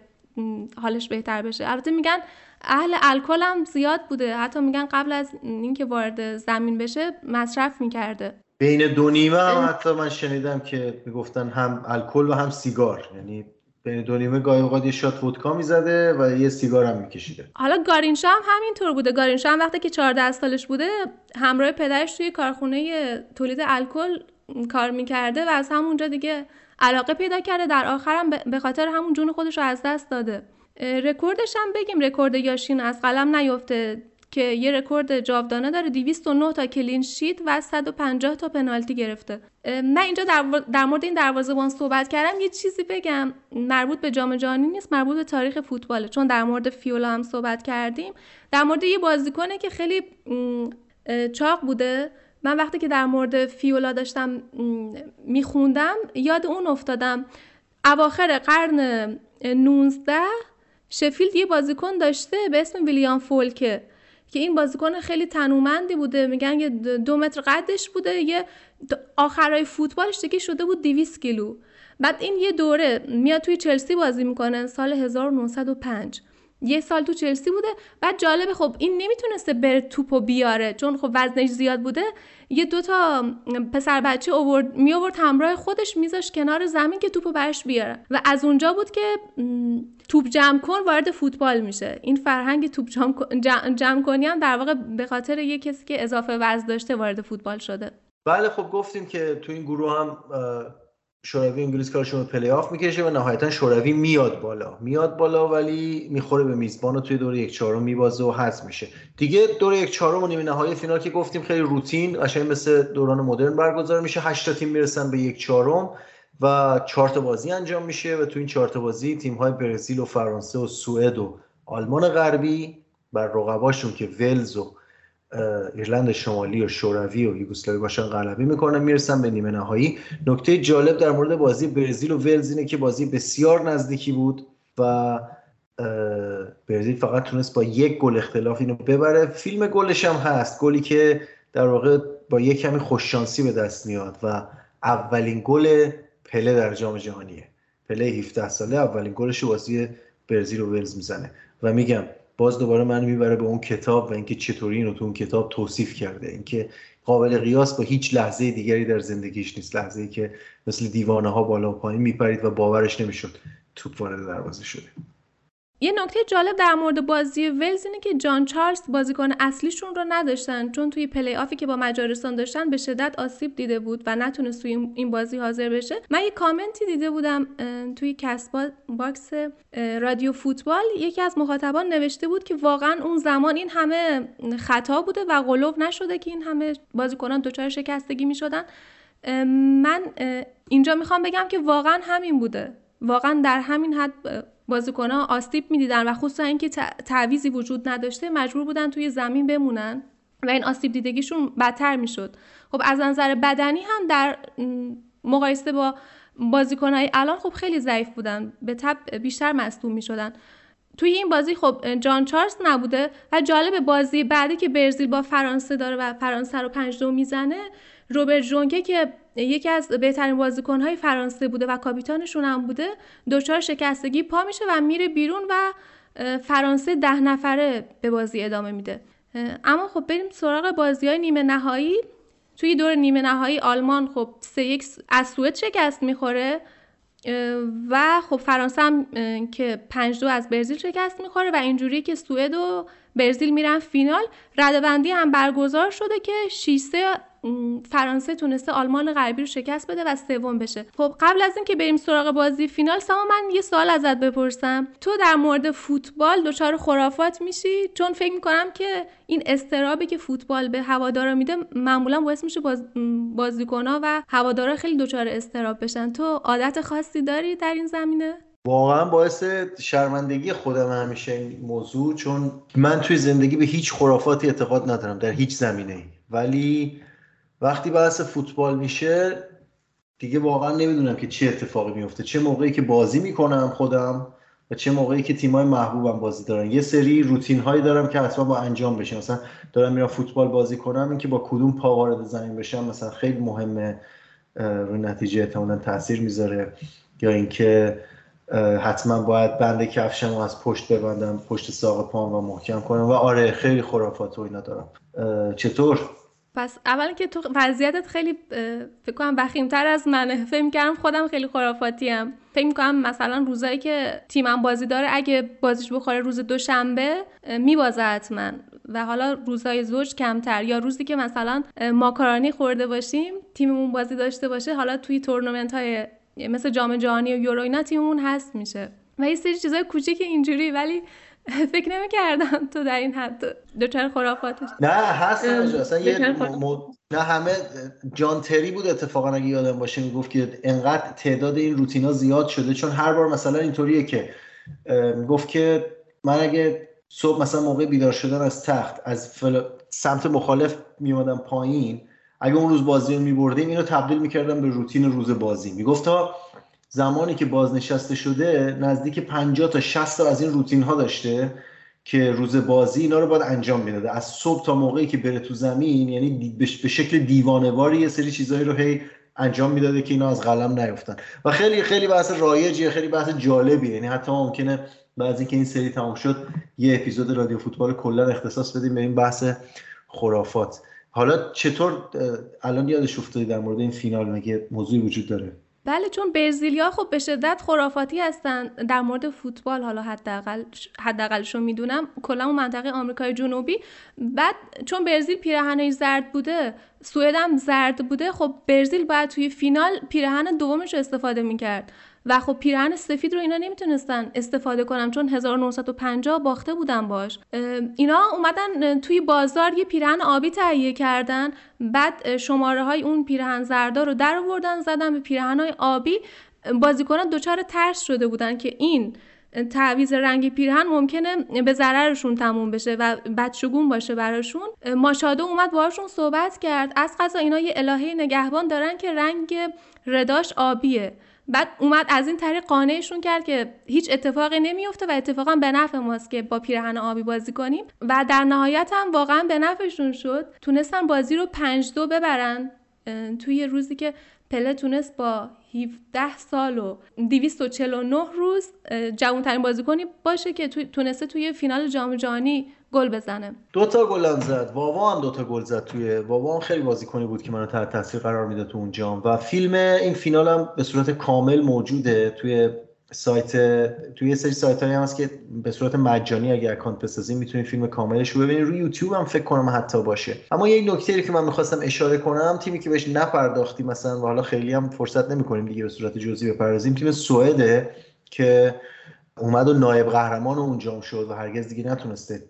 حالش بهتر بشه. البته میگن اهل الکل هم زیاد بوده. حتی میگن قبل از اینکه وارد زمین بشه مصرف می‌کرده. بین دو نیمه هم حتی من شنیدم که می‌گفتن هم الکل و هم سیگار. یعنی بین دو نیمه گاهی اوقات یه shot ودکا می‌زده و یه سیگار هم میکشیده. حالا گارینشا هم همینطور بوده. گارینشا هم وقتی که 14 سالش بوده همراه پدرش توی کارخونه تولید الکل کار می‌کرده و از همونجا دیگه علاقه پیدا کرده. در آخرم به خاطر همون جون خودش رو از دست داده. رکوردش هم بگیم. رکورد یاشین از قلم نیفته که یه رکورد جاودانه داره 209 تا کلین شیت و 150 تا پنالتی گرفته. من اینجا در, مورد این دروازه‌بان صحبت کردم. یه چیزی بگم مربوط به جام جهانی نیست مربوط به تاریخ فوتباله. چون در مورد فیولا هم صحبت کردیم. در مورد یه بازیکنه که خیلی چاق بوده. من وقتی که در مورد فیولا داشتم میخوندم یاد اون افتادم. اواخر قرن 19 شفیلد یه بازیکن داشته به اسم ویلیام فولکه. که این بازیکن خیلی تنومندی بوده. میگن یه دو متر قدش بوده یه آخرای فوتبالش دیگه شده بود 200 کیلو. بعد این یه دوره میاد توی چلسی بازی می‌کنه سال 1905 یه سال تو چلسی بوده بعد جالبه خب این نمی‌تونسته بره توپو بیاره چون خب وزنش زیاد بوده. یه دوتا پسر بچه اوورد می آورد همراه خودش میذاش کنار زمین که توپو برش بیاره. و از اونجا بود که توپ جمع کن وارد فوتبال میشه. این فرهنگ توپ جمع کنی هم در واقع به خاطر یه کسی که اضافه وزن داشته وارد فوتبال شده. بله خب گفتیم که تو این گروه هم شوروی انگلیس کارشون رو پلی آف می‌کشه و نهایتا شوروی میاد بالا. میاد بالا ولی می‌خوره به میزبان و توی دور یک چهارم میبازه و حذف میشه. دیگه دور یک چهارم و نیمه نهایی فینال که گفتیم خیلی روتین قشنگ مثل دوران مدرن برگزار میشه. هشت تیم می‌رسن به یک چهارم و چهار بازی انجام میشه و تو این چهار بازی تیم های برزیل و فرانسه و سوئد و آلمان غربی بر رقباشون که ولز و ایرلند شمالی و شوروی و یوگسلاوی باشن غلبه می‌کنن می‌رسن به نیمه نهایی. نکته جالب در مورد بازی برزیل و ولز اینه که بازی بسیار نزدیکی بود و برزیل فقط تونست با یک گل اختلاف اینو ببره. فیلم گلش هم هست گلی که در واقع با یک کمی خوششانسی به دست میاد و اولین گل پله در جام جهانیه. پله 17 ساله اولین گلش بازی برزیل و ولز می‌زنه. و میگم باز دوباره من می‌بره به اون کتاب و اینکه چطوری اینو تو اون کتاب توصیف کرده. اینکه قابل قیاس با هیچ لحظه دیگری در زندگیش نیست. لحظه ای که مثل دیوانه ها بالا و پایین میپرید و باورش نمی‌شد توپ وارد دروازه شده. یه نکته جالب در مورد بازی ولز اینه که جان چارلز بازیکن اصلیشون رو نداشتن چون توی play-off ی که با مجارستان داشتن به شدت آسیب دیده بود و نتونست توی این بازی حاضر بشه. من یه کامنتی دیده بودم توی کسب باکس رادیو فوتبال. یکی از مخاطبان نوشته بود که واقعا اون زمان این همه خطا بوده و قلوب نشده که این همه بازیکنان دچار شکستگی می‌شدن. من اینجا می‌خوام بگم که واقعا همین بوده. واقعا در همین حد بازیکنها آسیب می‌دیدن و خصوصا اینکه تعویزی وجود نداشته مجبور بودن توی زمین بمونن و این آسیب دیدگیشون بدتر می‌شد. خب از نظر بدنی هم در مقایسه با بازیکنهای الان خب خیلی ضعیف بودن به تب بیشتر مصدوم می‌شدن. توی این بازی خب جان چارلز نبوده و جالب بازی بعدی که برزیل با فرانسه داره و فرانسه رو پنج دو می‌زنه روبرت جونکه که یکی از بهترین بازیکنهای فرانسه بوده و کاپیتانشون هم بوده دچار شکستگی پا میشه و میره بیرون و فرانسه ده نفره به بازی ادامه میده. اما خب بریم سراغ بازی های نیمه نهایی. توی دور نیمه نهایی آلمان خب سه یک از سوئد شکست می‌خوره و خب فرانسه هم که پنج دو از برزیل شکست می‌خوره و اینجوری که سوئد و برزیل میرن فینال ردبندی هم برگزار شده که 6 فرانسه تونسته آلمان غربی رو شکست بده و سوم بشه. خب قبل از اینکه بریم سراغ بازی فینال ساما من یه سوال ازت بپرسم. تو در مورد فوتبال دچار خرافات میشی؟ چون فکر می‌کنم که این استرابی که فوتبال به هوادارا میده معمولا باعث میشه باز بازیکنها و هوادارا خیلی دچار استراب بشن. تو عادت خاصی داری در این زمینه؟ واقعا باعث شرمندگی خودم همیشه این موضوع چون من توی زندگی به هیچ خرافاتی اعتقاد ندارم در هیچ زمینه ولی وقتی بحث فوتبال میشه دیگه واقعا نمی‌دونم که چه اتفاقی میفته چه موقعی که بازی می‌کنم خودم و چه موقعی که تیمای محبوبم بازی دارن. یه سری روتین هایی دارم که حتما با انجام بشه مثلا دارم میرم فوتبال بازی کنم اینکه با کدوم پا وارد زمین بشم مثلا خیلی مهمه روی نتیجه احتمالا تاثیر می‌ذاره. یا اینکه حتما باید بند کفشم رو از پشت ببندم پشت ساق پام و محکم کنم. و آره خیلی خرافات و اینا دارم. چطور؟ پس اول که تو وضعیتت خیلی فکر کنم بخیمتر از منه. فکر کردم خودم خیلی خرافاتی ام فکر کنم مثلا روزایی که تیمم بازی داره اگه بازیش بخوره روز دوشنبه میبازه حتما. و حالا روزهای زوج کمتر. یا روزی که مثلا ماکارانی خورده باشیم تیممون بازی داشته باشه حالا توی تورنمنت های مثل جام جهانی و یورو اینا تیممون هست میشه. و یه سری چیزای کوچیک اینجوری ولی <laughs> فکر نمی کردم تو در این حد دوچار خرافاتش. نه هست اصلا یه نه همه جان تری بود اتفاقا اگه یادم باشه می‌گفت که انقدر تعداد این روتینا زیاد شده. چون هر بار مثلا اینطوریه که گفت که من اگه صبح مثلا موقع بیدار شدن از تخت از فل... سمت مخالف میومدم پایین اگه اون روز بازی رو میبردیم اینو تبدیل می‌کردم به روتین روز بازی. می‌گفت تا زمانی که بازنشسته شده نزدیک 50 تا 60 تا از این روتین ها داشته که روز بازی اینا رو باید انجام می‌داده. از صبح تا موقعی که بره تو زمین یعنی به شکل دیوانواری یه سری چیزایی رو هی انجام می‌داده که اینا از قلم نیفتن. و خیلی خیلی بحث رایجیه خیلی بحث جالبیه. یعنی حتی ممکنه بعضی که این سری تمام شد یه اپیزود رادیو فوتبال کلا اختصاص بدیم به این بحث خرافات. حالا چطور الان یادش افتادی در مورد این فینال مگه موضوعی وجود داره؟ بله چون برزیلیا خب به شدت خرافاتی هستن در مورد فوتبال حالا حداقل حداقلشون می‌دونم. کلا اون منطقه آمریکای جنوبی. بعد چون برزیل پیراهنش زرد بوده سوئد هم زرد بوده خب برزیل باید توی فینال پیراهن دومش رو استفاده می‌کرد. و خب پیراهن سفید رو اینا نمی‌تونستن استفاده کنم چون 1950 باخته بودن باش. اینا اومدن توی بازار یه پیراهن آبی تهیه کردن. بعد شماره های اون پیراهن زردا رو در آوردن زدن به پیراهن های آبی. بازیکنان دچار ترس شده بودن که این تعویز رنگ پیرهن ممکنه به ضررشون تموم بشه و بدشگون باشه براشون. ماشادو اومد باهاشون صحبت کرد. از قضا اینا یه الهه نگهبان دارن که رنگ رداش آبیه. بعد اومد از این طریق قانعشون کرد که هیچ اتفاقی نمیفته و اتفاقا به نفع ماست که با پیرهن آبی بازی کنیم. و در نهایت هم واقعا به نفعشون شد. تونستن بازی رو پنج دو ببرن. توی روزی که پله تونست با 17 سال و 249 روز جوانترین بازیکنی باشه که تونسته توی فینال جام جهانی گل بزنه. دو تا گل زد. واوا هم دو تا گل زد توی واوا هم خیلی بازیکنی بود که منو تحت تاثیر قرار میده تو اون جام. و فیلم این فینال هم به صورت کامل موجوده توی سایت توی یه سری سایت هایی هم هست که به صورت مجانی اگه اکانت بسازیم می‌تونید فیلم کاملش رو ببینید. روی یوتیوب هم فکر کنم حتی باشه. اما یه نکته که من می‌خواستم اشاره کنم تیمی که بهش نپرداختیم مثلا و حالا خیلی هم فرصت نمی‌کنیم دیگه به صورت جزئی بپردازیم تیم سوئده که اومد و نایب قهرمان اون جام شد و هرگز دیگه نتونسته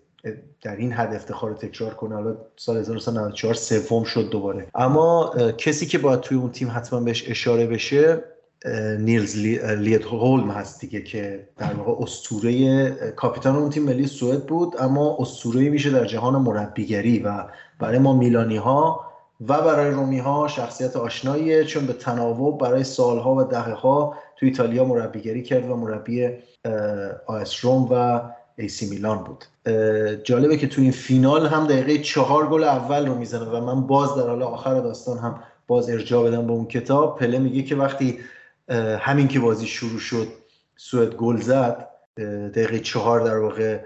در این حد افتخار تکرار کنه. حالا سال 1994 سوم شد دوباره. اما کسی که باید توی اون تیم حتما بهش اشاره بشه نیلز لیت هولم هست دیگه که در واقع اسطوره کاپیتان اون تیم ملی سوئد بود اما اسطوره میشه در جهان مربیگری و برای ما میلانی ها و برای رومی ها شخصیت آشناییه چون به تناوب برای سالها و دهه ها تو ایتالیا مربیگری کرد و مربی آ اس رم و ایسی میلان بود. جالبه که تو این فینال هم دقیقه چهار گل اول رو می‌زنه و من باز در حال آخر داستان هم باز ارجاع بدم به اون کتاب. پله میگه که وقتی همین که بازی شروع شد سوئد گل زد دقیقه چهار در واقع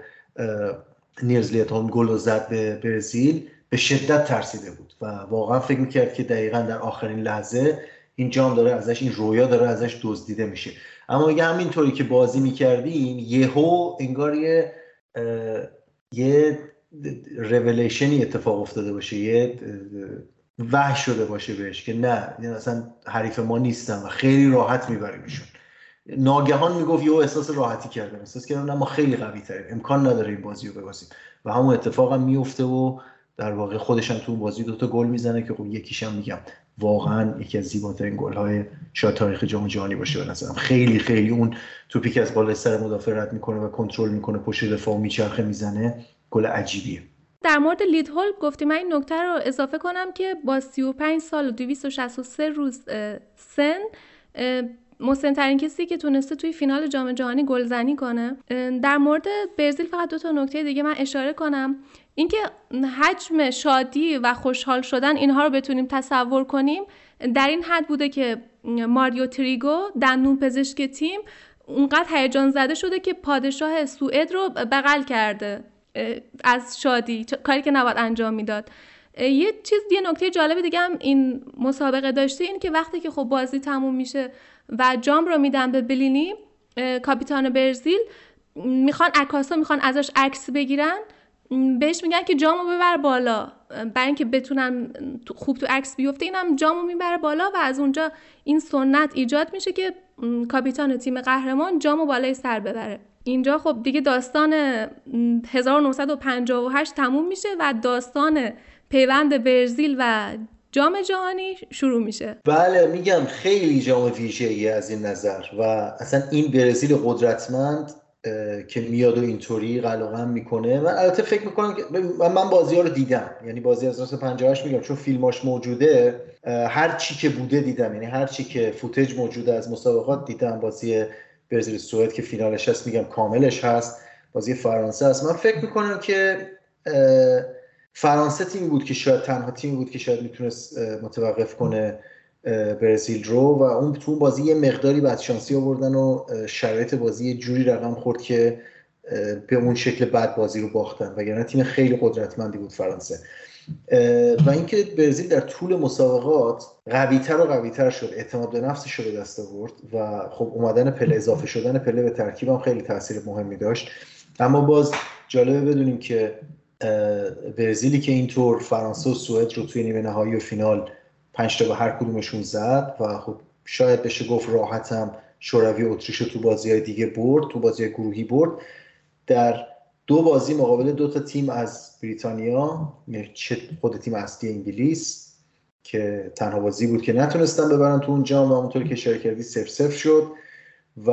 نیلز لیدهولم گل رو زد به برزیل به شدت ترسیده بود و واقعا فکر می‌کرد که دقیقا در آخرین لحظه این جام داره ازش این رویا داره ازش دزدیده میشه. اما اگه همینطوری که بازی می‌کردیم یهو انگار یه یه ریولیشنی اتفاق افتاده باشه یه وحش شده باشه بهش که نه اصلا حریف ما نیستن و خیلی راحت میبریمشون ناگهان می‌گفت یه احساس راحتی کردم احساس کردم نه ما خیلی قوی تریم امکان نداره این بازی رو ببازیم. و همون اتفاق هم میفته و در واقع خودش تو بازی دوتا گل می‌زنه که خب یکیش هم میگم. واقعا یکی از زیباترین گل های شاید تاریخ جام جهانی باشه به نظرم. خیلی خیلی اون توپی که از بالای سر مدافع رد می‌کنه و کنترل می‌کنه پشت دفاع میچرخه می‌زنه. گل عجیبیه. در مورد لید هول گفتیم. من این نکته رو اضافه کنم که با 35 سال و 263 روز سن مسنترین کسی که تونسته توی فینال جام جهانی گلزنی کنه. در مورد برزیل فقط دو تا نکته دیگه من اشاره کنم. اینکه حجم شادی و خوشحال شدن اینها رو بتونیم تصور کنیم در این حد بوده که ماریو تریگو دندون پزشک تیم اونقدر هیجان زده شده که پادشاه سوئد رو بغل کرده از شادی کاری که نباید انجام می‌داد. یه چیز یه نکته جالب دیگه هم این مسابقه داشته این که وقتی که خب بازی تموم میشه و جام رو میدن به بلینی کاپیتان برزیل می‌خوان عکاسا می‌خوان ازش عکس بگیرن. بهش میگن که جامو ببر بالا. برای اینکه بتونن خوب تو عکس بیفته اینم جامو می‌بره بالا و از اونجا این سنت ایجاد میشه که کاپیتان تیم قهرمان جامو بالای سر ببره. اینجا خب دیگه داستان 1958 تموم میشه و داستان پیوند برزیل و جام جهانی شروع میشه. بله میگم خیلی جام ویژه‌ای از این نظر و اصلا این برزیل قدرتمند که میاد و اینطوری قلقم می‌کنه. و البته فکر می‌کنم که من بازی ها رو دیدم. یعنی بازی از 1958 میگم چون فیلماش موجوده. هر چی که بوده دیدم. یعنی هر چی که فوتج موجوده از مسابقات دیدم. بازی برزیل سوئد که فینالش هست میگم کاملش هست. بازی فرانسه هست. من فکر می‌کنم که فرانسه تیم بود که شاید تنها تیم بود که شاید می‌تونست متوقف کنه. برزیل رو و اون تو بازی یه مقداری بعد شانسی آوردن و شرایط بازی جوری رقم خورد که به اون شکل بعد بازی رو باختن. وگرنه تیم خیلی قدرتمندی بود فرانسه. و اینکه برزیل در طول مسابقات قویتر و قویتر شد اعتماد به نفسش رو به دست آورد و خب اومدن پله اضافه شدن پله به ترکیب هم خیلی تاثیر مهمی داشت. اما باز جالبه بدونیم که برزیلی که اینطور فرانسه و سوئد رو توی نیمه نهایی و فینال پنج تا به هر کدومشون زد و خب شاید بشه گفت راحتم شوروی اتریش رو تو بازی های دیگه برد تو بازی گروهی برد. در دو بازی مقابل دو تا تیم از بریتانیا چه خود تیم اصلی انگلیس که تنها بازی بود که نتونستن ببرن تو اون جام و اونطور که اشاره کردی سف سف شد و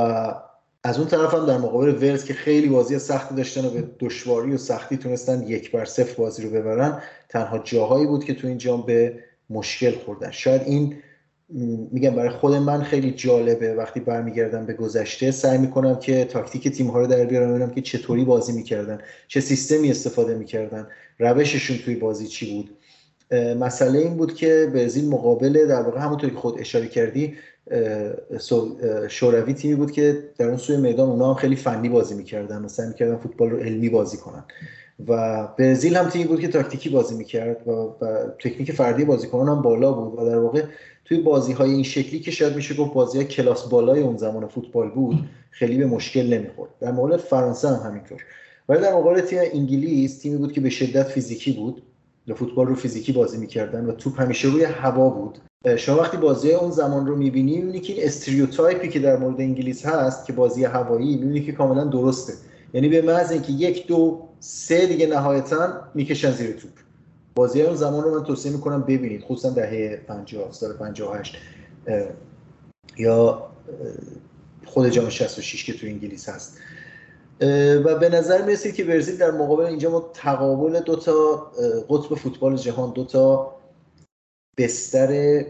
از اون طرف هم در مقابل ولز که خیلی بازی سختی داشتن و به دشواری و سختی تونستن یک بر صفر بازی رو ببرن تنها جاهایی بود که تو این جام به مشکل خوردن. شاید این میگم برای خود من خیلی جالبه. وقتی برمیگردم به گذشته سعی می‌کنم که تاکتیک تیم ها رو در بیارم ببینم که چطوری بازی می‌کردن چه سیستمی استفاده می‌کردن روششون توی بازی چی بود. مسئله این بود که برزیل مقابل در واقع همونطور که خود اشاره کردی شوروی تیمی بود که در اون سوی میدان اونا هم خیلی فنی بازی می‌کردن مثلا می‌کردن فوتبال رو علمی بازی کنن. و برزیل هم تیمی بود که تاکتیکی بازی می‌کرد و, و تکنیک فردی بازیکنان هم بالا بود و در واقع توی بازی های این شکلی که شاید میشه گفت بازی کلاس بالای اون زمان فوتبال بود خیلی به مشکل نمی‌خورد. در مقابل فرانسه هم همینطور. ولی در مقابل تیم انگلیس تیمی بود که به شدت فیزیکی بود و فوتبال رو فیزیکی بازی می‌کردن و توپ همیشه روی هوا بود. شما وقتی بازی اون زمان رو می‌بینی می‌بینی که این stereotype ی که در مورد انگلیس هست که بازی هوایی می‌بینی که کاملا درسته. یعنی به محض اینکه یک دو سه دیگه نهایتا می‌کشن زیر توپ. بازی اون زمان رو من توصیه می‌کنم ببینید خصوصا دهه 50 سال 58 یا خود جام 66 که تو انگلیس هست. و به نظر می‌رسید که برزیل در مقابل اینجا ما تقابل دو تا قطب فوتبال جهان دو تا بستر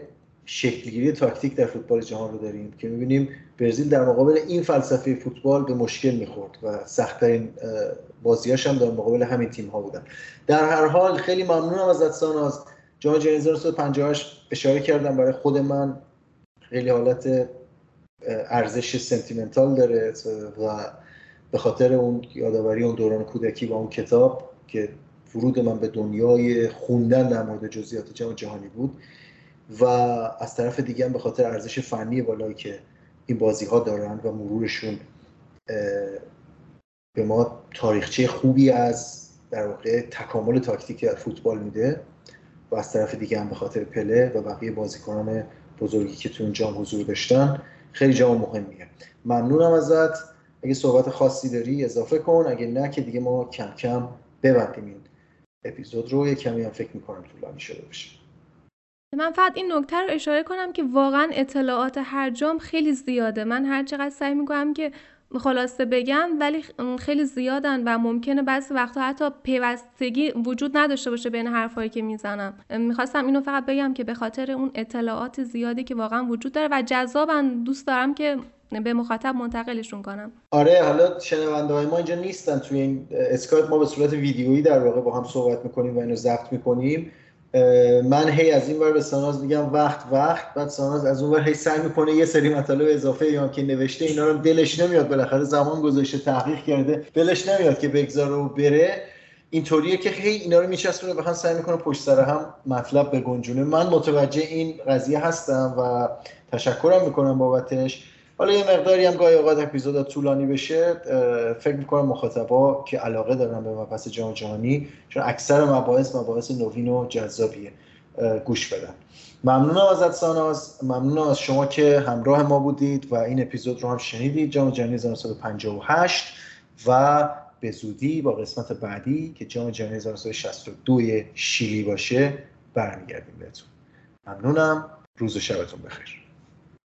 شکلگیری تاکتیک در فوتبال جهان رو داریم که می‌بینیم برزیل در مقابل این فلسفه فوتبال به مشکل می‌خورد و سختترین بازیاش هم در مقابل همین تیم ها بودن. در هر حال خیلی ممنونم از ساناز جام جهانی 1958 اشاره کردم برای خود من. خیلی حالت ارزش سنتیمنتال داره و به خاطر اون یادآوری اون دوران کودکی و اون کتاب که ورود من به دنیای خوندن در مورد جزئیات جام جهانی بود و از طرف دیگه هم به خاطر ارزش فنی بالایی که این بازی ها دارن و مرورشون به ما تاریخچه خوبی از در واقع تکامل تاکتیکی از فوتبال میده و از طرف دیگه هم به خاطر پله و بقیه بازیکنان بزرگی که تو اون جام حضور داشتن خیلی جام مهمیه. ممنونم ازت. اگه صحبت خاصی داری اضافه کن. اگه نه که دیگه ما کم کم ببندیم این اپیزود رو. یه کمی هم فکر می‌کنم طولانی شده باشه. من فقط این نکته رو اشاره کنم که واقعا اطلاعات هر جام خیلی زیاده. من هر چقدر سعی می‌کنم که خلاصه بگم ولی خیلی زیادن و ممکنه بعضی وقتا حتی پیوستگی وجود نداشته باشه بین حرفایی که می‌زنم. می‌خواستم اینو فقط بگم که به خاطر اون اطلاعات زیادی که واقعا وجود داره و جذابن دوست دارم که به مخاطب منتقلشون کنم. آره حالا شنونده های ما اینجا نیستن توی این اسکایپ. ما به صورت ویدیویی در واقع با هم صحبت می‌کنیم و اینو ضبط می‌کنیم. من هی از این ور به ساناز میگم وقت وقت بعد ساناز از اون ور هی سعی می‌کنه یه سری مطالب اضافه یا که نوشته اینا رو دلش نمیاد بالاخره زمان گذاشته تحقیق کرده دلش نمیاد که بگذاره و بره. اینطوریه که هی اینا رو میچسبونه بخوام سعی می‌کنه پشت سر هم مطلب بگنجونه. من متوجه این قضیه هستم و تشکرم می‌کنم بابتش. حالا یه مقداری هم گاهی اوقات اپیزود طولانی بشه فکر می‌کنم مخاطبا که علاقه دارن به مبحث جام جهانی چون اکثر مباحث مباحث نوین و جذابیه. گوش بدن. ممنونم ازت ساناز. ممنونم از شما که همراه ما بودید و این اپیزود رو هم شنیدید. جام جهانی 1958 و به زودی با قسمت بعدی که جام جهانی 1962 شیلی باشه برمیگردیم بهتون. ممنونم. روز و شبتون بخیر.